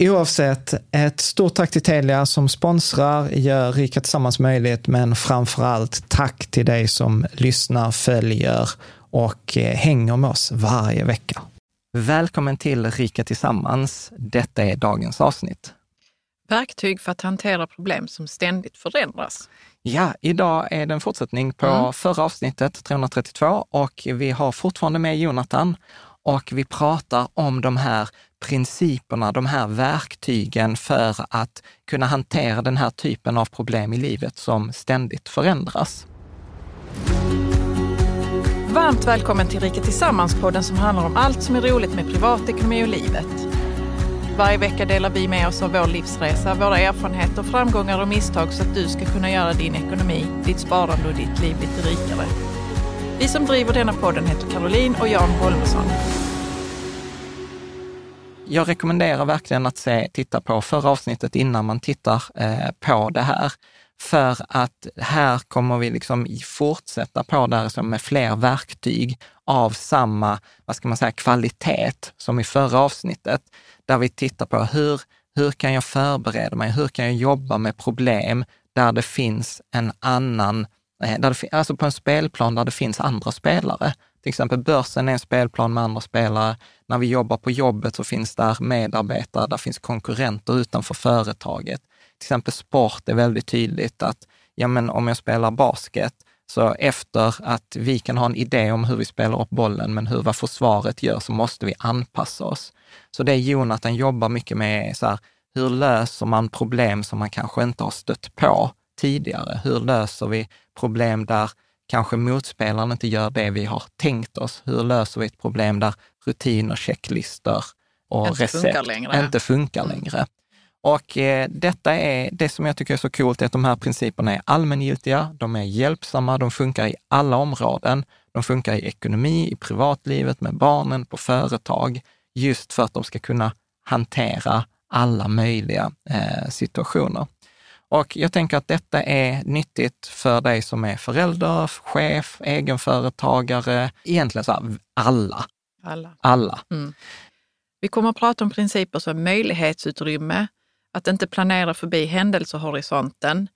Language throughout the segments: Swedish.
Oavsett, ett stort tack till Telia som sponsrar, gör Rika Tillsammans möjligt, men framför allt tack till dig som lyssnar, följer och eh, hänger med oss varje vecka. Välkommen till Rika Tillsammans. Detta är dagens avsnitt. Verktyg för att hantera problem som ständigt förändras. Ja, idag är det en fortsättning på mm. förra avsnittet, 332, och vi har fortfarande med Jonathan och vi pratar om de här principerna, de här verktygen för att kunna hantera den här typen av problem i livet som ständigt förändras. Varmt välkommen till Rika Tillsammans-podden som handlar om allt som är roligt med privatekonomi och livet. Varje vecka delar vi med oss av vår livsresa, våra erfarenheter, framgångar och misstag så att du ska kunna göra din ekonomi, ditt sparande och ditt liv lite rikare. Vi som driver denna podden heter Caroline och Jan Holmesson jag rekommenderar verkligen att se, titta på förra avsnittet innan man tittar eh, på det här. För att här kommer vi liksom fortsätta på det här med fler verktyg av samma, vad ska man säga, kvalitet som i förra avsnittet. Där vi tittar på hur, hur kan jag förbereda mig? Hur kan jag jobba med problem där det finns en annan, eh, där det, alltså på en spelplan där det finns andra spelare. Till exempel börsen är en spelplan med andra spelare. När vi jobbar på jobbet så finns där medarbetare, där finns konkurrenter utanför företaget. Till exempel sport är väldigt tydligt att ja, men om jag spelar basket, så efter att vi kan ha en idé om hur vi spelar upp bollen, men hur vad försvaret gör, så måste vi anpassa oss. Så det Jonathan jobbar mycket med är så här, hur löser man problem som man kanske inte har stött på tidigare? Hur löser vi problem där kanske motspelaren inte gör det vi har tänkt oss. Hur löser vi ett problem där rutiner, checklistor och inte recept funkar längre. inte funkar mm. längre? Och eh, detta är det som jag tycker är så coolt, är att de här principerna är allmängiltiga, de är hjälpsamma, de funkar i alla områden. De funkar i ekonomi, i privatlivet, med barnen, på företag, just för att de ska kunna hantera alla möjliga eh, situationer. Och jag tänker att detta är nyttigt för dig som är förälder, chef, egenföretagare, egentligen så här, alla. Alla. Alla. Mm. Vi kommer att prata om principer som möjlighetsutrymme, att inte planera förbi händelsehorisonten,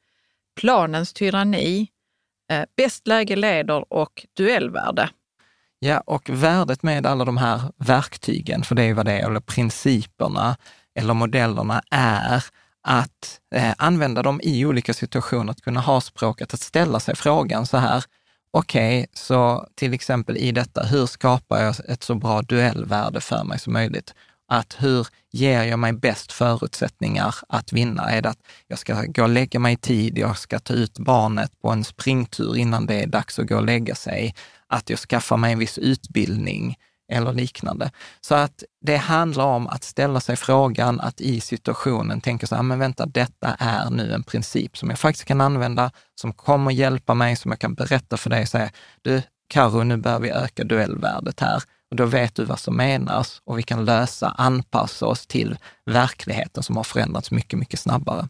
planens tyranni, eh, bäst läge leder och duellvärde. Ja, och värdet med alla de här verktygen, för det är vad det är, eller principerna eller modellerna är att eh, använda dem i olika situationer, att kunna ha språket, att ställa sig frågan så här, okej, okay, så till exempel i detta, hur skapar jag ett så bra duellvärde för mig som möjligt? Att hur ger jag mig bäst förutsättningar att vinna? Är det att jag ska gå och lägga mig i tid, jag ska ta ut barnet på en springtur innan det är dags att gå och lägga sig? Att jag skaffar mig en viss utbildning? Eller liknande. Så att det handlar om att ställa sig frågan, att i situationen tänka så här, ah, men vänta, detta är nu en princip som jag faktiskt kan använda, som kommer hjälpa mig, som jag kan berätta för dig och säga, du Karo, nu börjar vi öka duellvärdet här. Och då vet du vad som menas och vi kan lösa, anpassa oss till verkligheten som har förändrats mycket, mycket snabbare.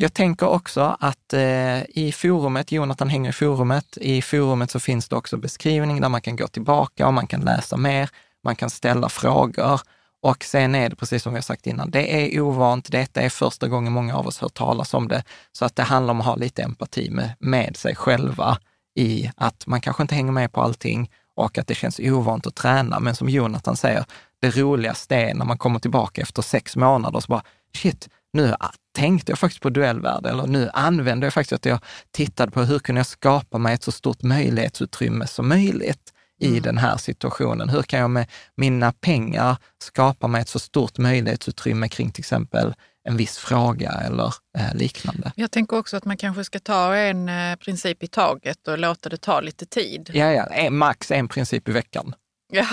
Jag tänker också att eh, i forumet, Jonathan hänger i forumet, i forumet så finns det också beskrivning där man kan gå tillbaka och man kan läsa mer, man kan ställa frågor. Och sen är det precis som vi har sagt innan, det är ovant, detta är första gången många av oss hört talas om det, så att det handlar om att ha lite empati med, med sig själva i att man kanske inte hänger med på allting och att det känns ovant att träna. Men som Jonathan säger, det roligaste är när man kommer tillbaka efter sex månader och så bara, shit, nu tänkte jag faktiskt på duellvärde, eller nu använde jag faktiskt att jag tittade på hur kunde jag skapa mig ett så stort möjlighetsutrymme som möjligt i mm. den här situationen. Hur kan jag med mina pengar skapa mig ett så stort möjlighetsutrymme kring till exempel en viss fråga eller eh, liknande. Jag tänker också att man kanske ska ta en eh, princip i taget och låta det ta lite tid. Ja, ja, max en princip i veckan. Ja,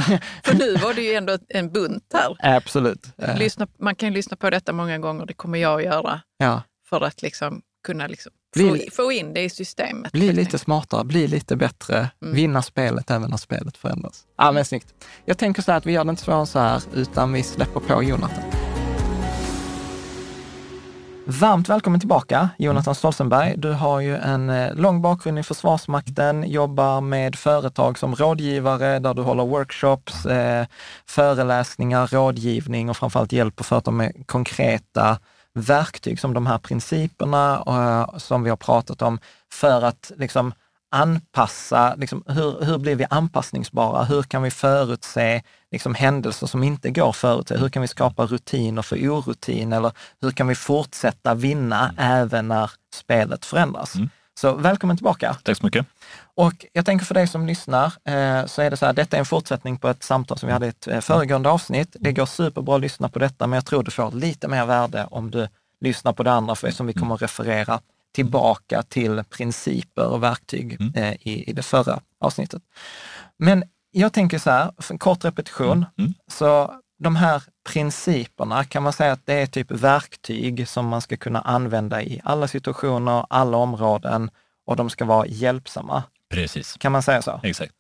för nu var det ju ändå en bunt här. Absolut. Lyssna, man kan lyssna på detta många gånger, det kommer jag att göra. Ja. För att liksom kunna liksom bli, få, in det i systemet. Bli lite smartare, bli lite bättre, mm. vinna spelet även när spelet förändras. Ja, men snyggt. Jag tänker så här att vi gör det inte svårare så här, utan vi släpper på Jonathan. Varmt välkommen tillbaka, Jonathan Stolzenberg. Du har ju en eh, lång bakgrund i Försvarsmakten, jobbar med företag som rådgivare där du håller workshops, eh, föreläsningar, rådgivning och framförallt hjälper företag med konkreta verktyg som de här principerna eh, som vi har pratat om för att liksom anpassa, liksom, hur, hur blir vi anpassningsbara? Hur kan vi förutse liksom, händelser som inte går att förutse? Hur kan vi skapa rutiner för orutin? Eller hur kan vi fortsätta vinna mm. även när spelet förändras? Mm. Så välkommen tillbaka. Tack så mycket. Och jag tänker för dig som lyssnar, eh, så är det så här, detta är en fortsättning på ett samtal som vi hade i ett eh, föregående avsnitt. Det går superbra att lyssna på detta, men jag tror du får lite mer värde om du lyssnar på det andra, för som vi kommer att referera tillbaka till principer och verktyg mm. eh, i, i det förra avsnittet. Men jag tänker så här, för en kort repetition, mm. Mm. så de här principerna, kan man säga att det är typ verktyg som man ska kunna använda i alla situationer, alla områden och de ska vara hjälpsamma. Precis. Kan man säga så? Exakt.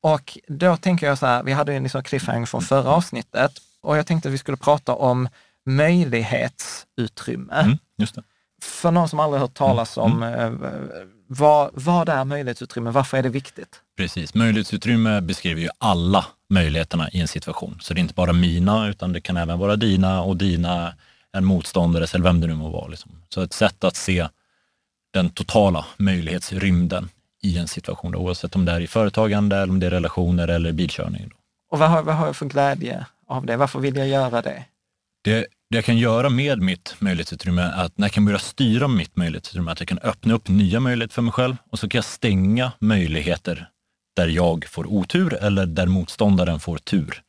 Och då tänker jag så här, vi hade en liksom cliffhanger från förra avsnittet och jag tänkte att vi skulle prata om möjlighetsutrymme. Mm, just det för någon som aldrig hört talas mm. om, mm. vad, vad är möjlighetsutrymme? Varför är det viktigt? Precis, möjlighetsutrymme beskriver ju alla möjligheterna i en situation. Så det är inte bara mina, utan det kan även vara dina och dina, en motståndares eller vem det nu må vara. Liksom. Så ett sätt att se den totala möjlighetsrymden i en situation, då, oavsett om det är i företagande, eller om det är relationer eller bilkörning. Då. Och vad har, vad har jag för glädje av det? Varför vill jag göra det? Det det jag kan göra med mitt möjlighetsutrymme är att när jag kan börja styra mitt möjlighetsutrymme, att jag kan öppna upp nya möjligheter för mig själv och så kan jag stänga möjligheter där jag får otur eller där motståndaren får tur.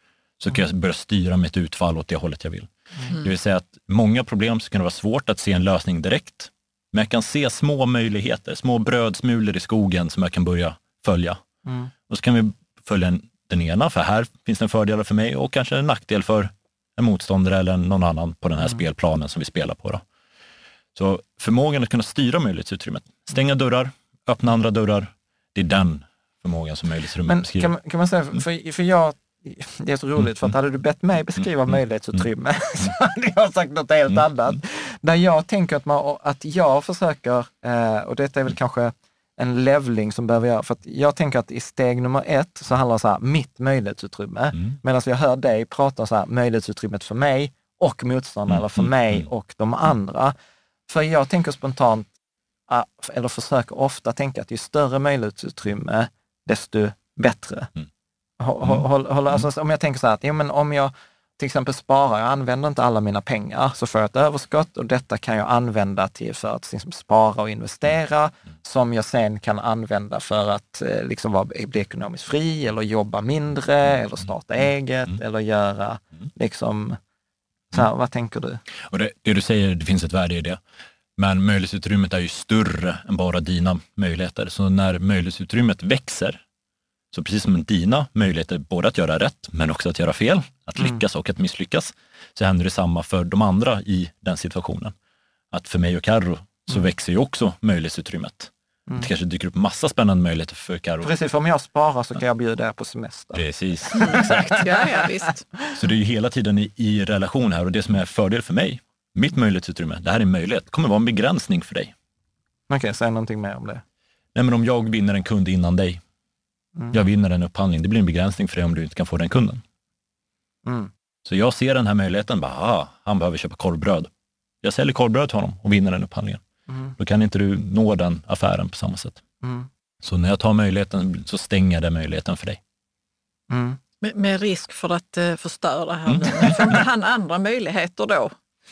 Så kan jag börja styra mitt utfall åt det hållet jag vill. Mm. Det vill säga att många problem så kan det vara svårt att se en lösning direkt. Men jag kan se små möjligheter, små brödsmulor i skogen som jag kan börja följa. Mm. Och så kan vi följa den ena, för här finns det en fördel för mig och kanske en nackdel för en motståndare eller någon annan på den här mm. spelplanen som vi spelar på. Då. Så förmågan att kunna styra möjlighetsutrymmet, stänga dörrar, öppna andra dörrar, det är den förmågan som möjlighetsutrymmet beskriver. Kan, kan man säga, mm. för, för jag det är så roligt för att hade du bett mig beskriva Mm. möjlighetsutrymme så hade jag sagt något helt annat. Där jag tänker att, man, att jag försöker, eh, och detta är väl kanske en levling som behöver göra, för att jag tänker att i steg nummer ett så handlar det så här, mitt möjlighetsutrymme, Mm. medan jag hör dig prata så här, möjlighetsutrymmet för mig och motståndaren, Mm, eller för mm, mig mm. och de andra. För jag tänker spontant, ah, eller försöker ofta tänka att ju större möjlighetsutrymme, desto bättre. Mm. Hå- hå- håll- håller- alltså, om jag tänker så här, att jo, men om jag till exempel sparar, jag använder inte alla mina pengar, så får jag ett överskott och detta kan jag använda till för att liksom, spara och investera, som jag sen kan använda för att eh, liksom, vara, bli ekonomiskt fri eller jobba mindre eller starta eget eller göra liksom, så här, vad tänker du? Och det, det du säger, det finns ett värde i det. Men möjlighetsutrymmet är ju större än bara dina möjligheter. Så när möjlighetsutrymmet växer, så precis som dina möjligheter både att göra rätt, men också att göra fel, att lyckas och att misslyckas, så händer det samma för de andra i den situationen. Att för mig och Carro så växer ju också möjlighetsutrymmet. Det kanske dyker upp massa spännande möjligheter för Carro. Precis, för om jag sparar så kan jag bjuda er på semester. Precis, exakt. Ja, ja, visst. Så det är ju hela tiden i, i relation här och det som är fördel för mig, mitt möjlighetsutrymme, det här är en möjlighet, kommer vara en begränsning för dig. Okej, säg någonting mer om det. Nej, men om jag vinner en kund innan dig, Mm. jag vinner en upphandling, det blir en begränsning för dig om du inte kan få den kunden. Mm. Så jag ser den här möjligheten, bara, ah, han behöver köpa korvbröd. Jag säljer korvbröd till honom och vinner den upphandlingen. Mm. Då kan inte du nå den affären på samma sätt. Mm. Så när jag tar möjligheten så stänger jag den möjligheten för dig. Mm. Med, med risk för att uh, förstöra här Mm. nu. Får inte han andra möjligheter då?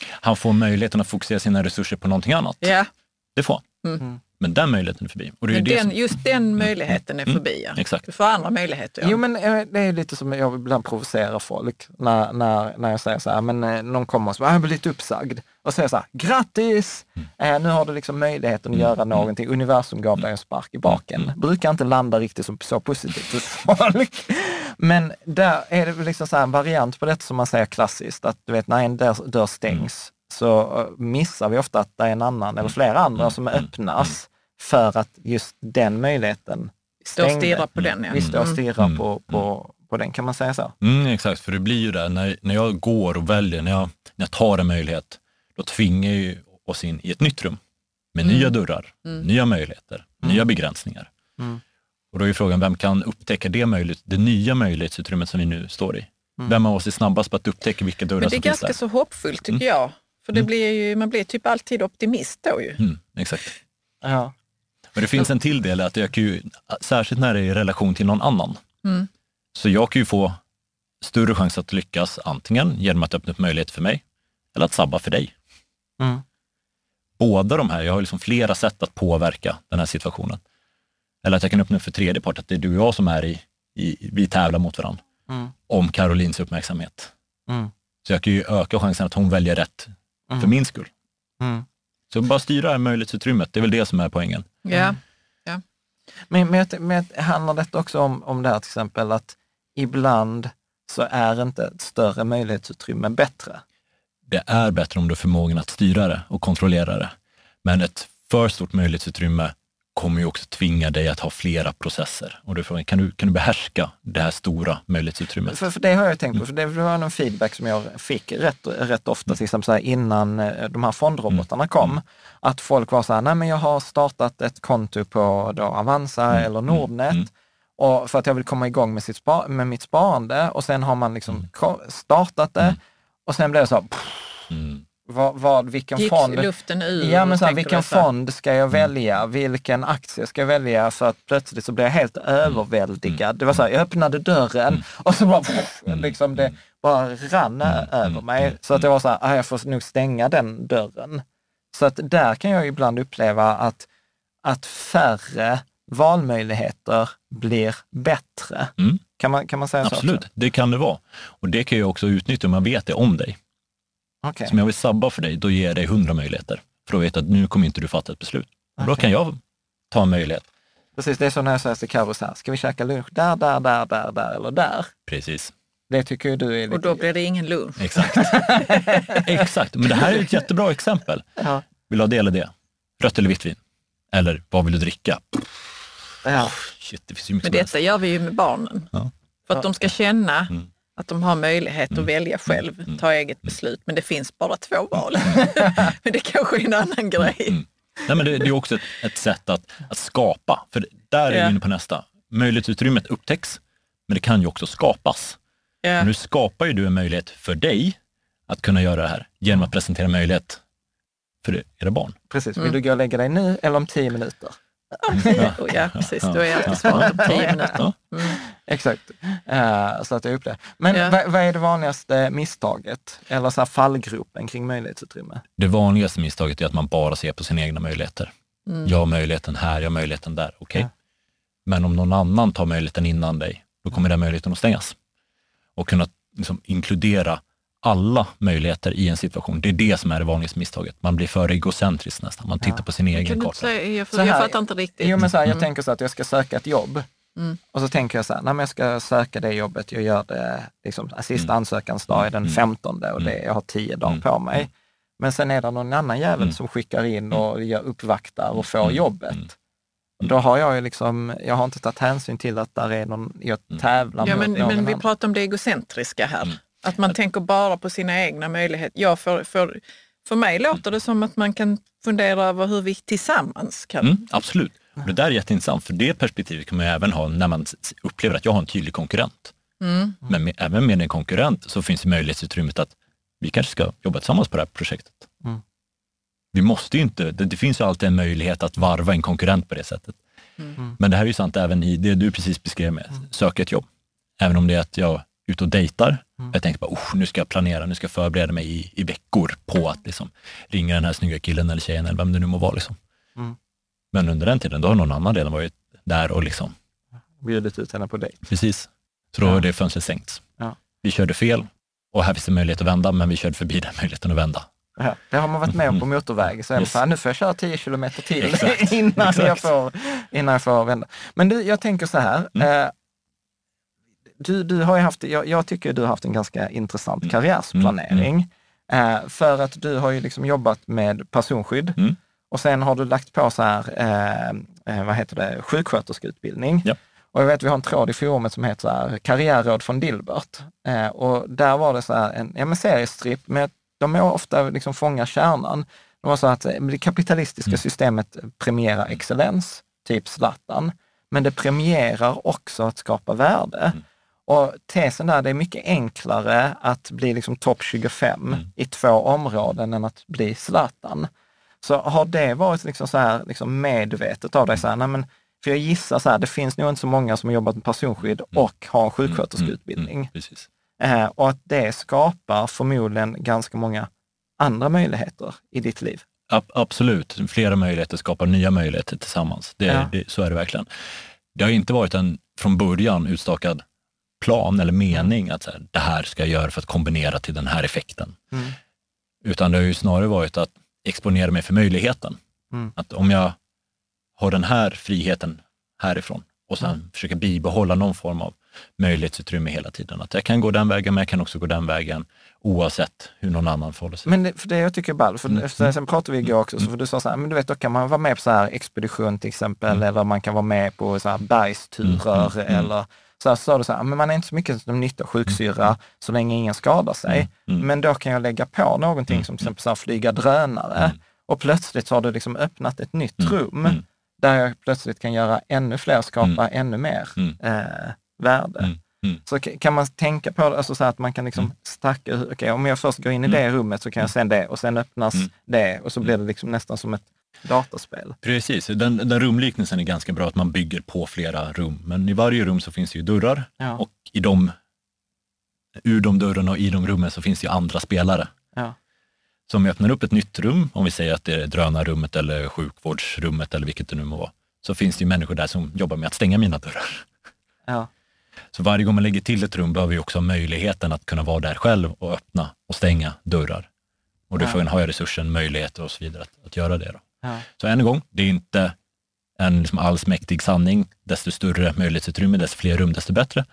Han får möjligheten att fokusera sina resurser på någonting annat. Ja, Det får han. Mm. Men den möjligheten är förbi. Och det är ju men det den, som, just den möjligheten är Mm. förbi. Ja. Exakt. Du får andra möjligheter. Ja. Jo, men eh, det är lite som jag ibland provocerar folk när, när, när jag säger så här, men eh, någon kommer och säger, "Ah, jag har blivit uppsagd. Och säger så här, grattis! Eh, nu har du liksom möjligheten att göra någonting. Universum gav dig en spark i baken. Brukar inte landa riktigt som, så positivt hos folk. Men där är det liksom så här en variant på det som man säger klassiskt, att du vet när en dörr, dörr stängs så eh, missar vi ofta att det är en annan eller flera andra som öppnas för att just den möjligheten och stängde. stirra på den. Ja. Vi står och Mm. stirrar Mm. på, på, på den, kan man säga så? Mm, exakt, för det blir ju det, när, när jag går och väljer, när jag, när jag tar en möjlighet, då tvingar jag ju oss in i ett nytt rum med nya dörrar, nya möjligheter, nya begränsningar. Mm. Och då är ju frågan, vem kan upptäcka det, möjlighet, det nya möjlighetsutrymmet som vi nu står i? Vem av oss är snabbast på att upptäcka vilka dörrar Men det är som finns ganska där? så hoppfullt tycker jag. För det blir ju, man blir typ alltid optimist då ju. Mm, exakt. Ja. Men det finns en till del, att jag kan ju, särskilt när det är i relation till någon annan, Mm. så jag kan ju få större chans att lyckas antingen genom att öppna upp möjligheter för mig eller att sabba för dig. Mm. Båda de här, jag har liksom flera sätt att påverka den här situationen. Eller att jag kan öppna upp för tredje part, att det är du och jag som är i, i vi tävlar mot varandra Mm. om Carolins uppmärksamhet. Mm. Så jag kan ju öka chansen att hon väljer rätt Mm. för min skull. Mm. Så bara styra det möjlighetsutrymmet, det är väl det som är poängen. Ja. Men, men, jag- men handlar detta också om, om det här till exempel att ibland så är inte ett större möjlighetsutrymme bättre? det är bättre om du har förmågan att styra det och kontrollera det. Men ett för stort möjlighetsutrymme kommer ju också tvinga dig att ha flera processer. Och då frågan, kan du, kan du behärska det här stora möjlighetsutrymmet? För, för det har jag tänkt på, för det var någon feedback som jag fick rätt, rätt ofta, till exempel så här, innan eh, de här fondrobotarna kom. Att folk var så här, nej men jag har startat ett konto på då Avanza eller Nordnet. mm. Och för att jag vill komma igång med, sitt spa, med mitt sparande och sen har man liksom startat det och sen blev det så, här, pff, Mm. Vad, vad, vilken Gick fond? luften ur? Ja, men så här, vilken så fond ska jag välja? Vilken aktie ska jag välja? För att plötsligt så blev jag helt överväldigad. Det var så här, jag öppnade dörren och så bara, pff, liksom det bara rann över mig. Så att det var så här, ah, jag får nog stänga den dörren. Så att där kan jag ibland uppleva att, att färre valmöjligheter blir bättre. Mm. Kan, man, kan man säga så? Absolut, det kan det vara. Och det kan jag också utnyttja om jag vet det om dig. Okej. Så om jag vill sabba för dig, då ger jag dig hundra möjligheter. För att veta att nu kommer inte du fatta ett beslut. Och då kan jag ta en möjlighet. Precis, det är så när jag säger till Carro så här, ska vi käka lunch där, där, där, där, där eller där? Precis, Det tycker du är lite... Och då blir det ingen lunch. exakt. exakt, men det här är ett jättebra exempel. Ja. Vill du ha del i det? Rött eller vitt vin? Eller vad vill du dricka? Ja. Shit, det finns ju mycket Men som helst. detta gör vi ju med barnen. För att de ska känna Mm. Att de har möjlighet att välja själv, Mm. ta eget beslut. Men det finns bara två val. men det kanske är en annan grej. Mm. Nej, men det, det är också ett, ett sätt att, att skapa, för där är Ja. vi inne på nästa. Möjlighetsutrymmet upptäcks, men det kan ju också skapas. Ja. Men nu skapar ju du en möjlighet för dig att kunna göra det här genom att presentera möjlighet för era barn. Precis, Mm. vill du gå och lägga dig nu eller om tio minuter? Ja, ja, precis. Då är alltid svaret om tio minuter. Mm. Exakt, uh, så att jag upp det. Men Ja. vad, vad är det vanligaste misstaget eller så här fallgropen kring möjlighetsutrymme? Det vanligaste misstaget är att man bara ser på sina egna möjligheter. Mm. Jag har möjligheten här, jag har möjligheten där. Okej. Ja. Men om någon annan tar möjligheten innan dig, då kommer den möjligheten att stängas. Och kunna liksom, inkludera alla möjligheter i en situation. Det är det som är det vanligaste misstaget. Man blir för egocentrisk nästan. Man tittar på sin egen karta. säga, jag, Så här- jag fattar inte riktigt. Jo men så här, jag Mm. tänker så att jag ska söka ett jobb Mm. och så tänker jag så här, nej, men jag ska söka det jobbet, jag gör det, liksom, sista Mm. ansökansdag är den Mm. 15 och det, jag har tio dagar Mm. på mig. Men sen är det någon annan jävel Mm. som skickar in och gör uppvaktar och får Mm. jobbet. Mm. Då har jag ju liksom, jag har inte tagit hänsyn till att där är någon, jag Mm. tävlar Ja, mot men, någon men vi annan. pratar om det egocentriska här. Mm. Att man tänker bara på sina egna möjligheter. Ja, för, för, för mig låter det som att man kan fundera över hur vi tillsammans kan... Mm, absolut. Och det där är jätteintressant, för det perspektivet kan man ju även ha när man upplever att jag har en tydlig konkurrent. Mm. Men med, även med en konkurrent så finns det möjlighetsutrymmet att vi kanske ska jobba tillsammans på det här projektet. Mm. Vi måste ju inte, det, det finns ju alltid en möjlighet att varva en konkurrent på det sättet. Mm. Men det här är ju sant även i det du precis beskrev med söka ett jobb. Även om det är att jag ute och dejtar. Jag tänker bara, "Oh, nu ska jag planera, nu ska jag förbereda mig i, i veckor på att liksom, ringa den här snygga killen eller tjejen eller vem det nu må vara. Liksom. Mm. Men under den tiden, då har någon annan redan varit där och liksom, Bjudit ut henne på dejt. precis. Så då har Ja. det fönstret stängts. Ja. Vi körde fel och här finns det möjlighet att vända, men vi körde förbi den möjligheten att vända. Ja, det har man varit med om på motorväg. Så Yes. nu får jag köra 10 kilometer till Exakt, innan, Jag exakt. får, innan jag får vända. Men du, jag tänker så här. Mm. Eh, du, du har haft, jag, jag tycker du har haft en ganska intressant Mm. karriärsplanering. Eh, för att du har ju liksom jobbat med personskydd Mm. och sen har du lagt på så här, eh, eh, vad heter det, sjuksköterskeutbildning. Ja. Och jag vet, vi har en tråd i forumet som heter så här, karriärråd från Dilbert. Eh, och där var det så här, en ja, men seriestripp, med, de är ofta liksom fångar kärnan. Det var så att eh, det kapitalistiska Mm. systemet premierar excellens, typ Zlatan, men det premierar också att skapa värde. Mm. Och tesen där, det är mycket enklare att bli liksom topp 25 Mm. i två områden än att bli Zlatan. Så har det varit liksom så här, liksom medvetet av dig? Så här, nej men, för jag gissar så här, det finns nog inte så många som har jobbat med personskydd och har en sjuksköterskeutbildning. Mm, mm. Eh, och att det skapar förmodligen ganska många andra möjligheter i ditt liv. Ab- absolut, flera möjligheter skapar nya möjligheter tillsammans. Det, Ja. det, så är det verkligen. Det har inte varit en från början utstakad plan eller mening att så här, det här ska jag göra för att kombinera till den här effekten. Mm. Utan det har ju snarare varit att exponera mig för möjligheten. Mm. Att om jag har den här friheten härifrån och sen Mm. försöka bibehålla någon form av möjlighetsutrymme hela tiden. Att jag kan gå den vägen, men jag kan också gå den vägen oavsett hur någon annan förhåller sig. Men det, för det jag tycker är ball, för Mm. sen, pratade vi igår också, så för du sa så här, men du vet, då kan man vara med på så här expedition till exempel, Mm. eller man kan vara med på så här bergsturer, Mm, mm, mm. eller så här, så så här, men man är inte så mycket som nytta sjuksyra så länge ingen skadar sig. Mm, mm. Men då kan jag lägga på någonting Mm, som till exempel så här, flyga drönare Mm. och plötsligt så har du liksom öppnat ett nytt Mm, rum mm. där jag plötsligt kan göra ännu fler, skapa Mm. ännu mer Mm. eh, värde. Mm, mm. Så kan man tänka på alltså så att man kan liksom Mm. stacka, okej om jag först går in i Mm. det rummet så kan jag sen det och sen öppnas Mm. det och så blir det liksom nästan som ett dataspel. Precis, den, den rumliknelsen är ganska bra, att man bygger på flera rum. Men i varje rum så finns det ju dörrar Ja. och i de, ur de dörrarna och i de rummen så finns det ju andra spelare. Ja. Så om vi öppnar upp ett nytt rum, om vi säger att det är drönarrummet eller sjukvårdsrummet eller vilket det nu må vara, så finns det ju människor där som jobbar med att stänga mina dörrar. Ja. Så varje gång man lägger till ett rum behöver vi också ha möjligheten att kunna vara där själv och öppna och stänga dörrar. Och då Ja. har jag resursen, möjligheter och så vidare att, att göra det. Då. Ja. Så än en gång, det är inte en liksom allsmäktig sanning. Desto större möjlighetsutrymme, desto fler rum, desto bättre.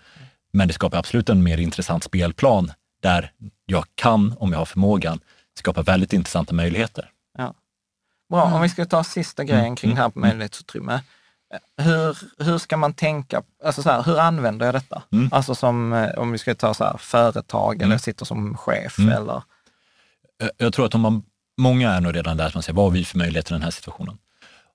Men det skapar absolut en mer intressant spelplan där jag kan, om jag har förmågan, skapa väldigt intressanta möjligheter. Bra, Mm. om vi ska ta sista grejen kring det här Mm. möjlighetsutrymme. hur, hur ska man tänka, alltså så här, hur använder jag detta? Mm. Alltså som, eh, om vi ska ta så här, företag eller Mm. sitter som chef Mm. eller, Jag tror att om man, många är nog redan där som säger, vad har vi för möjligheter i den här situationen?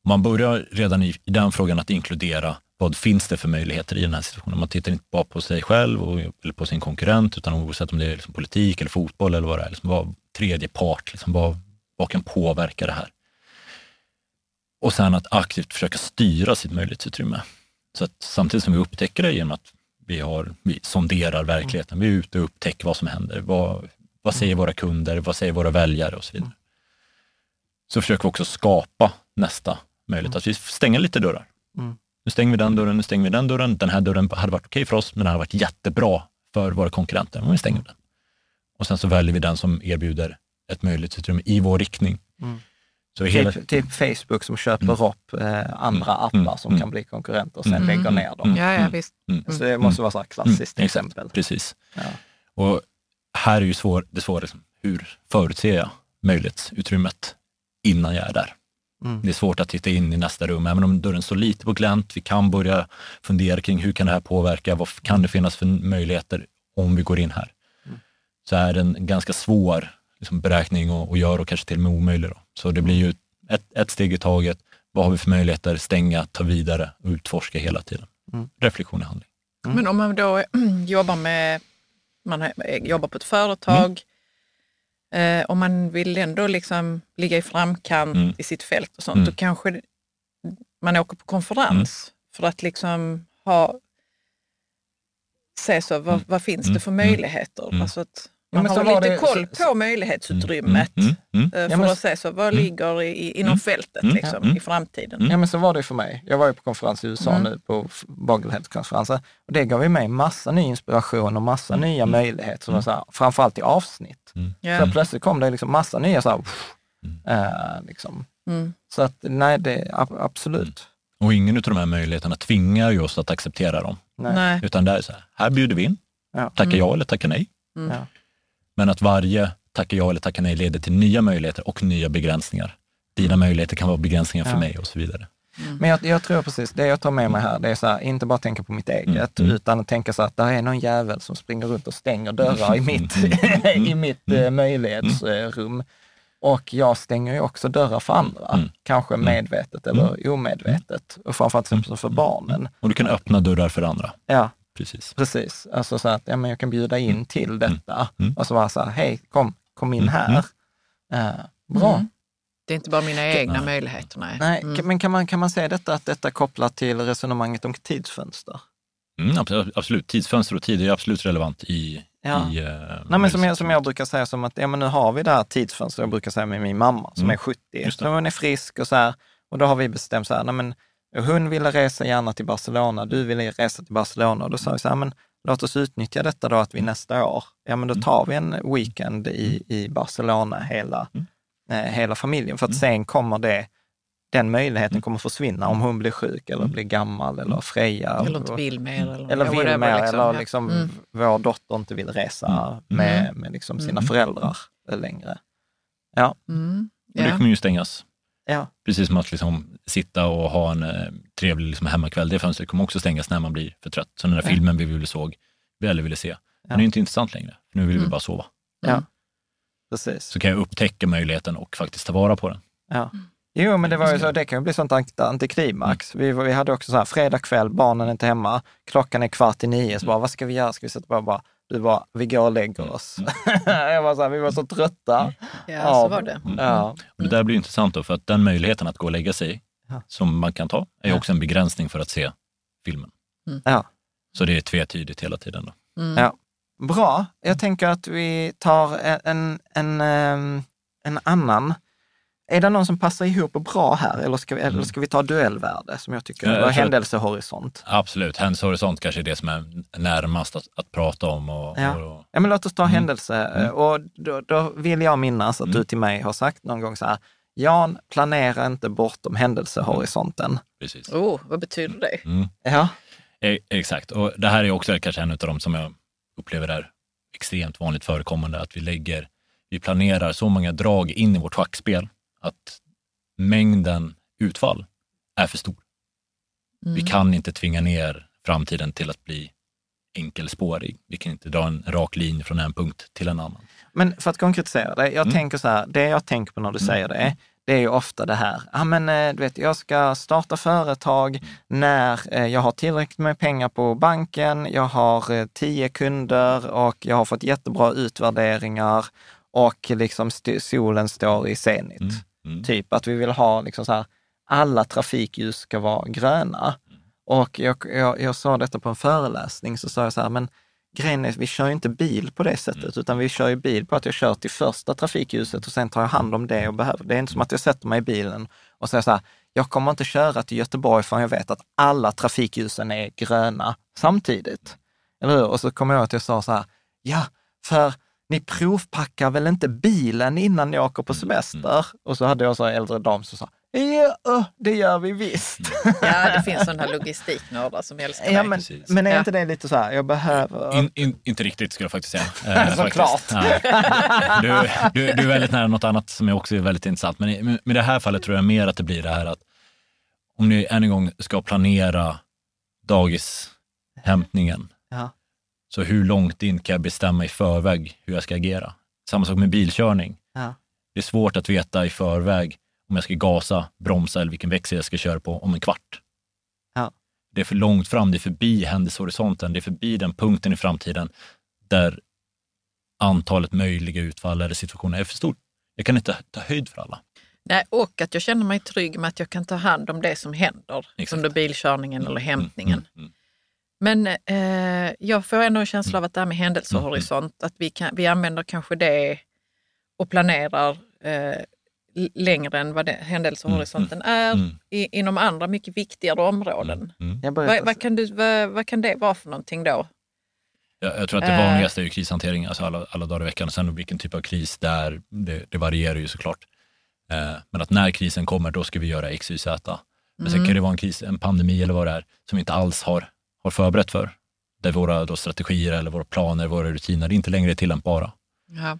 Man börjar redan i, i den frågan att inkludera, vad finns det för möjligheter i den här situationen? Man tittar inte bara på sig själv och, eller på sin konkurrent, utan oavsett om det är liksom politik eller fotboll eller vad det är, liksom vad tredje part, liksom vad, vad kan påverka det här? Och sen att aktivt försöka styra sitt möjlighetsutrymme. Så att samtidigt som vi upptäcker det genom att vi, har, vi sonderar verkligheten, vi är ute och upptäcker vad som händer. Vad, vad säger våra kunder? Vad säger våra väljare och så vidare. Så försöker vi också skapa nästa möjlighet, att vi stänger lite dörrar. Mm. Nu stänger vi den dörren, nu stänger vi den dörren. Den här dörren hade varit okej för oss, men den hade varit jättebra för våra konkurrenter. Men vi stänger den. Och sen så väljer vi den som erbjuder ett möjlighetsutrymme i vår riktning. Mm. Så hela, typ, typ Facebook som köper Mm. upp eh, andra appar Mm. som Mm. kan bli konkurrenter och sen Mm. lägger ner dem. Mm. Ja, ja Mm. visst. Mm. Så det måste vara så här klassiskt Mm, exakt. exempel. Precis. Ja. Och här är ju svår, det svåra, liksom, hur förutser jag möjlighetsutrymmet innan jag är där? Mm. Det är svårt att titta in i nästa rum, även om dörren står lite på glänt. Vi kan börja fundera kring hur kan det här påverka? Vad kan det finnas för möjligheter om vi går in här? Mm. Så är det en ganska svår liksom, beräkning att, att göra och kanske till och med omöjlig. Då. Så det blir ju ett, ett steg i taget. Vad har vi för möjligheter? Stänga, ta vidare och utforska hela tiden. Mm. Reflektion i handling. Mm. Men om man då jobbar med, man har- jobbar på ett företag eh, och man vill ändå liksom ligga i framkant Mm. i sitt fält och sånt, Mm. då kanske man åker på konferens för att liksom ha, se så, vad, Mm. vad finns Mm. det för Mm. möjligheter? Mm. Alltså att man men så har lite det- koll så- på möjlighetsutrymmet Mm, mm, eh, Ja, för men- att se så, vad Mm. ligger i, i, inom Mm. fältet Mm. liksom, Mm. i framtiden. Mm. Ja men så var det ju för mig. Jag var ju på konferens i USA Mm. nu på Bogglehead-konferensen och det gav ju mig massa ny inspiration och massa Mm. nya möjligheter, var så här, framförallt i avsnitt. Ja. Så plötsligt kom det liksom massa nya så här, Mm. eh, liksom. Mm. Så att nej, det ab- absolut. Och ingen av de här möjligheterna tvingar ju oss att acceptera dem. Nej. Utan det är så här, här bjuder vi in, Ja. tacka Mm. ja eller tacka nej. Mm. Ja. Men att varje tacka ja eller tacka nej leder till nya möjligheter och nya begränsningar. Dina möjligheter kan vara begränsningar för Ja. mig och så vidare. Men jag, jag tror precis, det jag tar med mig här, det är så här, inte bara tänka på mitt eget, Mm. utan att tänka så att det är någon jävel som springer runt och stänger dörrar i mitt, Mm. i mitt eh, möjlighetsrum. Och jag stänger ju också dörrar för andra, Mm. kanske medvetet eller omedvetet. Och framförallt till exempel för barnen. Och du kan öppna dörrar för andra. Ja, Precis. precis. Alltså så att ja, men jag kan bjuda in till detta. Mm. Och så vara så här, hej, kom, kom in Mm. här. Eh, bra. Mm. Det är inte bara mina egna Nej. möjligheter. Nej. Nej, Mm. Men kan man, kan man säga detta, att detta kopplar till resonemanget om tidsfönster? Mm, ab- absolut, tidsfönster och tid är absolut relevant i, Ja. i eh, Nej, men som, jag, som jag brukar säga, som att ja, men nu har vi det här tidsfönstret, jag brukar säga med min mamma som Mm. är 70, Just det. så hon är frisk och så här. Och då har vi bestämt så här, nej, men hon ville resa gärna till Barcelona, du ville resa till Barcelona. Och då sa vi så här, men låt oss utnyttja detta då att vi nästa år, ja men då Mm. tar vi en weekend i, i Barcelona, hela, Mm. eh, hela familjen. För att Mm. sen kommer det, den möjligheten Mm. kommer försvinna om hon blir sjuk eller Mm. blir gammal eller Freja. Eller inte vill mer. Eller, eller ja, vill mer, liksom. eller Ja. liksom Mm. vår dotter inte vill resa Mm. med, med liksom sina Mm. föräldrar längre. Mm. Och det Ja. kommer ju stängas. Ja, Precis som att liksom sitta och ha en eh, trevlig liksom, hemmakväll. Det fönstret kommer också stängas när man blir för trött. Så den där Ja. filmen vi ville såg, vi eller ville se, den Ja. är ju inte intressant längre. Nu vill vi Mm. bara sova. ja. precis. Så kan jag upptäcka möjligheten och faktiskt ta vara på den. Ja. Jo, men det var ju så, det kan ju bli sånt ant- antiklimax. Vi, var- vi hade också så här, fredag kväll, barnen är inte hemma, klockan är kvart i nio, så bara, vad ska vi göra? Ska vi sätta på bara, du bara, vi går och lägger oss. jag var så här, vi var så trötta. Ja, så av- var det. Ja, Och det där blir intressant då, för att den möjligheten att gå och lägga sig, Ja. som man kan ta, är Ja. också en begränsning för att se filmen. ja. Så det är tvetydigt hela tiden. Då. Mm. Ja. Bra. Jag tänker att vi tar en, en, en, ehm, en annan. Är det någon som passar ihop bra här eller ska vi, eller ska vi ta duellvärde som jag tycker, eller händelsehorisont? Absolut, händelsehorisont kanske är det som är närmast att, att prata om. Och, Ja. och, Ja, men låt oss ta Mm. händelse. Mm. Och då, då vill jag minnas att Mm. du till mig har sagt någon gång så här, Jan, planera inte bortom händelsehorisonten. precis. Oh, vad betyder det? Mm. Ja, E- Exakt, och det här är också kanske en av de som jag upplever är extremt vanligt förekommande, att vi lägger, vi planerar så många drag in i vårt schackspel att mängden utfall är för stor. Vi kan inte tvinga ner framtiden till att bli enkelspårig. Vi kan inte dra en rak linje från en punkt till en annan. Men för att konkretisera det, jag tänker så här, det jag tänker på när du säger det, det är ju ofta det här, ja men eh, du vet, jag ska starta företag när eh, jag har tillräckligt med pengar på banken, jag har eh, tio kunder och jag har fått jättebra utvärderingar och liksom solen står i zenit. Mm. Typ att vi vill ha liksom så här, alla trafikljus ska vara gröna. Och jag, jag, jag sa detta på en föreläsning, så sa jag så här, men grejen är, vi kör ju inte bil på det sättet, utan vi kör ju bil på att jag kör till första trafikljuset och sen tar jag hand om det jag behöver. Det är inte som att jag sätter mig i bilen och säger så här, jag kommer inte köra till Göteborg förrän jag vet att alla trafikljusen är gröna samtidigt. Eller hur? Och så kommer jag att jag sa så här, ja, för ni provpackar väl inte bilen innan ni åker på semester? Och så hade jag så här äldre dam som sa, ja, det gör vi visst. Ja, det finns sådana logistiknördar som älskar Ja, det. men, precis. men är Ja. inte det lite så här, jag behöver... In, in, inte riktigt skulle jag faktiskt säga. Eh, Såklart. Ja. Du, du, du är väldigt nära något annat som är också är väldigt intressant. Men i, med det här fallet tror jag mer att det blir det här att om ni än en gång ska planera dagishämtningen. Så hur långt in kan jag bestämma i förväg hur jag ska agera? Samma sak med bilkörning. Ja. Det är svårt att veta i förväg om jag ska gasa, bromsa eller vilken växel jag ska köra på om en kvart. Ja. Det är för långt fram, det är förbi händelsehorisonten, det är förbi den punkten i framtiden där antalet möjliga utfall eller situationer är för stort. Jag kan inte ta höjd för alla. Nej, och att jag känner mig trygg med att jag kan ta hand om det som händer Exakt. under bilkörningen eller hämtningen. Mm, mm, Men eh, jag får ändå en känsla av att det här med händelsehorisont, att vi, kan, vi använder kanske det och planerar eh, längre än vad det, händelsehorisonten är mm. i, inom andra mycket viktigare områden. mm. Vad, vad, kan du, vad, vad kan det vara för någonting då? Jag, jag tror att det Eh. vanligaste är ju krishantering, alltså alla, alla dagar i veckan. Och sen vilken typ av kris det är, det, det varierar ju såklart. Eh, men att när krisen kommer, då ska vi göra X, Y, Z. Men sen kan det vara en kris, en pandemi eller vad det är, som vi inte alls har, har förberett för. Där våra strategier eller våra planer, våra rutiner inte längre är tillämpbara. Ja.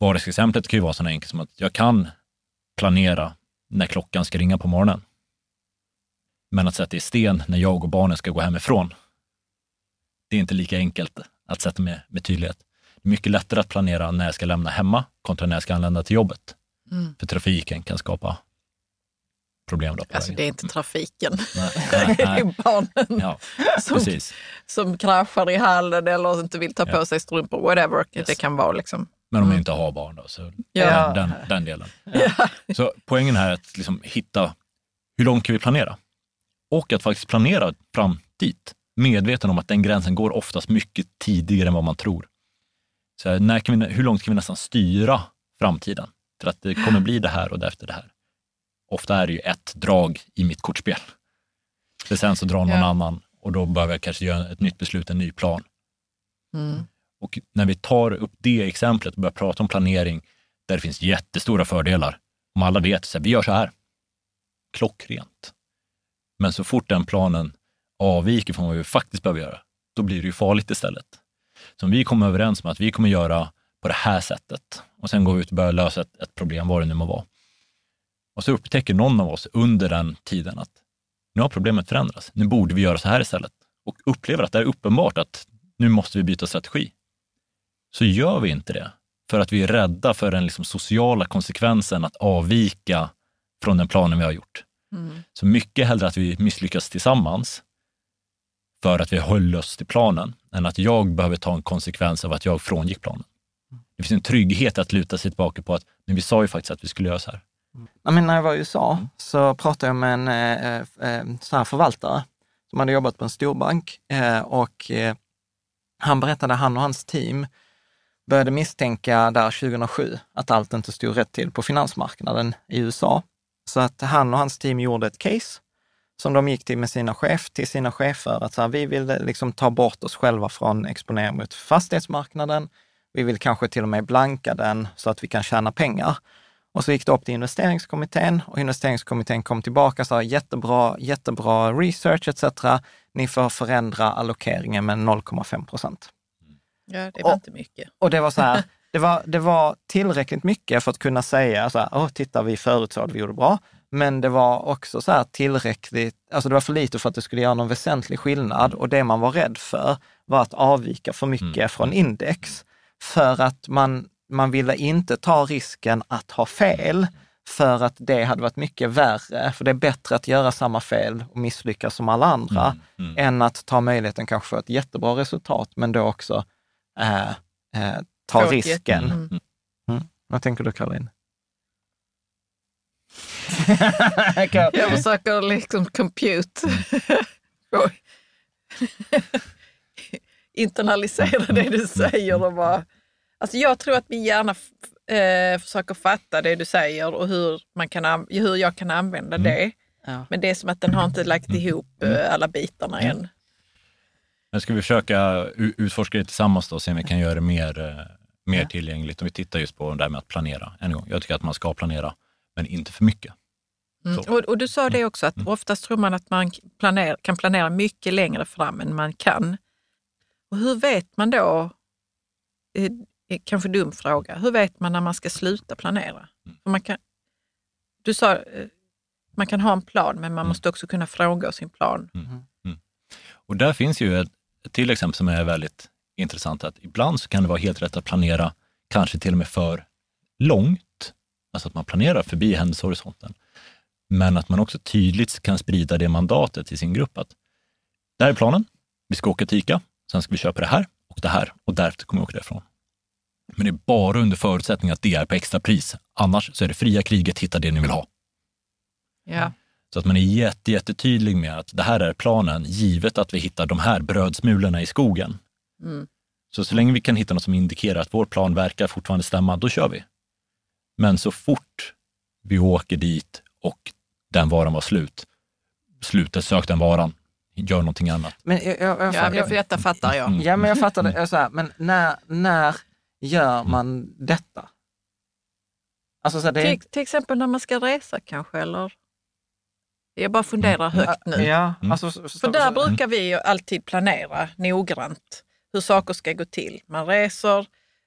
Vardagsexemplet kan ju vara så enkelt som att jag kan planera när klockan ska ringa på morgonen. Men att sätta i sten när jag och barnen ska gå hemifrån, det är inte lika enkelt att sätta med, med tydlighet. Det är mycket lättare att planera när jag ska lämna hemma kontra när jag ska anlända till jobbet. Mm. För trafiken kan skapa problem. Då Alltså det är inte trafiken, Nej, nej, det är barnen Ja, som, precis. som kraschar i hallen eller inte vill ta Ja. på sig strumpor, whatever Yes. det kan vara. Liksom. Men om jag inte har barn då, så Ja. den, den, delen. Så poängen här är att liksom hitta hur långt kan vi planera? Och att faktiskt planera fram dit. Medveten om att den gränsen går oftast mycket tidigare än vad man tror. Så när kan vi, hur långt kan vi nästan styra framtiden? Till att det kommer bli det här och därefter det här. Ofta är det ju ett drag i mitt kortspel. För sen så drar någon Ja. annan och då behöver jag kanske göra ett nytt beslut, en ny plan. Mm. Och när vi tar upp det exemplet och börjar prata om planering, där det finns jättestora fördelar, om alla vet att vi gör så här, klockrent. Men så fort den planen avviker från vad vi faktiskt behöver göra, då blir det ju farligt istället. Så om vi kommer överens om att vi kommer göra på det här sättet och sen går vi ut och börjar lösa ett, ett problem, vad det nu må vara. Och så upptäcker någon av oss under den tiden att nu har problemet förändrats, nu borde vi göra så här istället. Och upplever att det är uppenbart att nu måste vi byta strategi. Så gör vi inte det för att vi är rädda för den liksom sociala konsekvensen att avvika från den planen vi har gjort. Mm. Så mycket hellre att vi misslyckas tillsammans för att vi höll oss till planen, än att jag behöver ta en konsekvens av att jag frångick planen. Det finns en trygghet att luta sig tillbaka på att men vi sa ju faktiskt att vi skulle göra så här. Ja, men när jag var i USA så pratade jag med en eh, eh, så här förvaltare som hade jobbat på en storbank eh, och eh, han berättade att han och hans team började misstänka där 2007 att allt inte stod rätt till på finansmarknaden i USA. Så att han och hans team gjorde ett case som de gick till med sina chef, till sina chefer, att så här, vi vill liksom ta bort oss själva från exponering mot fastighetsmarknaden. Vi vill kanske till och med blanka den så att vi kan tjäna pengar. Och så gick det upp till investeringskommittén och investeringskommittén kom tillbaka och sa jättebra, jättebra research etc. Ni får förändra allokeringen med 0,5 procent. Ja, det var Och- inte mycket. Och det var så här, det var, det var tillräckligt mycket för att kunna säga så här, åh, titta vi förutsåg att vi gjorde bra. Men det var också så här tillräckligt, alltså det var för lite för att det skulle göra någon väsentlig skillnad. Och det man var rädd för var att avvika för mycket Mm. från index. För att man, man ville inte ta risken att ha fel, för att det hade varit mycket värre. För det är bättre att göra samma fel och misslyckas som alla andra, Mm, mm. än att ta möjligheten kanske få ett jättebra resultat, men då också eh, eh, ta ett risken. jätte- mm. Mm. Vad tänker du Caroline? Jag försöker liksom compute. Oj. Internalisera det du säger och bara... Alltså jag tror att min hjärna eh, försöker fatta det du säger och hur, man kan, an- hur jag kan använda det. Ja. Men det är som att den har inte lagt ihop eh, alla bitarna än. Men ska vi försöka utforska det tillsammans då och se om vi kan göra det mer, eh, mer tillgängligt? Om vi tittar just på det här med att planera. En gång. Jag tycker att man ska planera, men inte för mycket. Mm. Och, och du sa det också, att oftast tror man att man planer, kan planera mycket längre fram än man kan. Och hur vet man då, eh, kanske dum fråga, hur vet man när man ska sluta planera? För man kan, du sa, eh, man kan ha en plan, men man måste också kunna fråga sin plan. Och där finns ju ett, ett till exempel som är väldigt intressant, att ibland så kan det vara helt rätt att planera, kanske till och med för långt, alltså att man planerar förbi händelsehorisonten, men att man också tydligt kan sprida det mandatet till sin grupp att det här är planen, vi ska åka till ICA, sen ska vi köpa det här och det här och därefter kommer vi åka därifrån. Men det är bara under förutsättning att det är på extra pris. Annars så är det fria kriget, hitta det ni vill ha. Ja. Så att man är jätte, jättetydlig med att det här är planen, givet att vi hittar de här brödsmulorna i skogen. Mm. Så så länge vi kan hitta något som indikerar att vår plan verkar fortfarande stämma, då kör vi. Men så fort vi åker dit och den varan var slut, sluta sök den varan, gör någonting annat. Men jag, jag, jag, Ja, men jag, för detta fattar jag. Mm. ja, men jag fattar det. Så här, men när, när gör man detta? Alltså så det Till, till exempel när man ska resa kanske, eller? Jag bara funderar högt nu. Ja, Mm. alltså, så, så, För där brukar vi alltid planera noggrant hur saker ska gå till. Man reser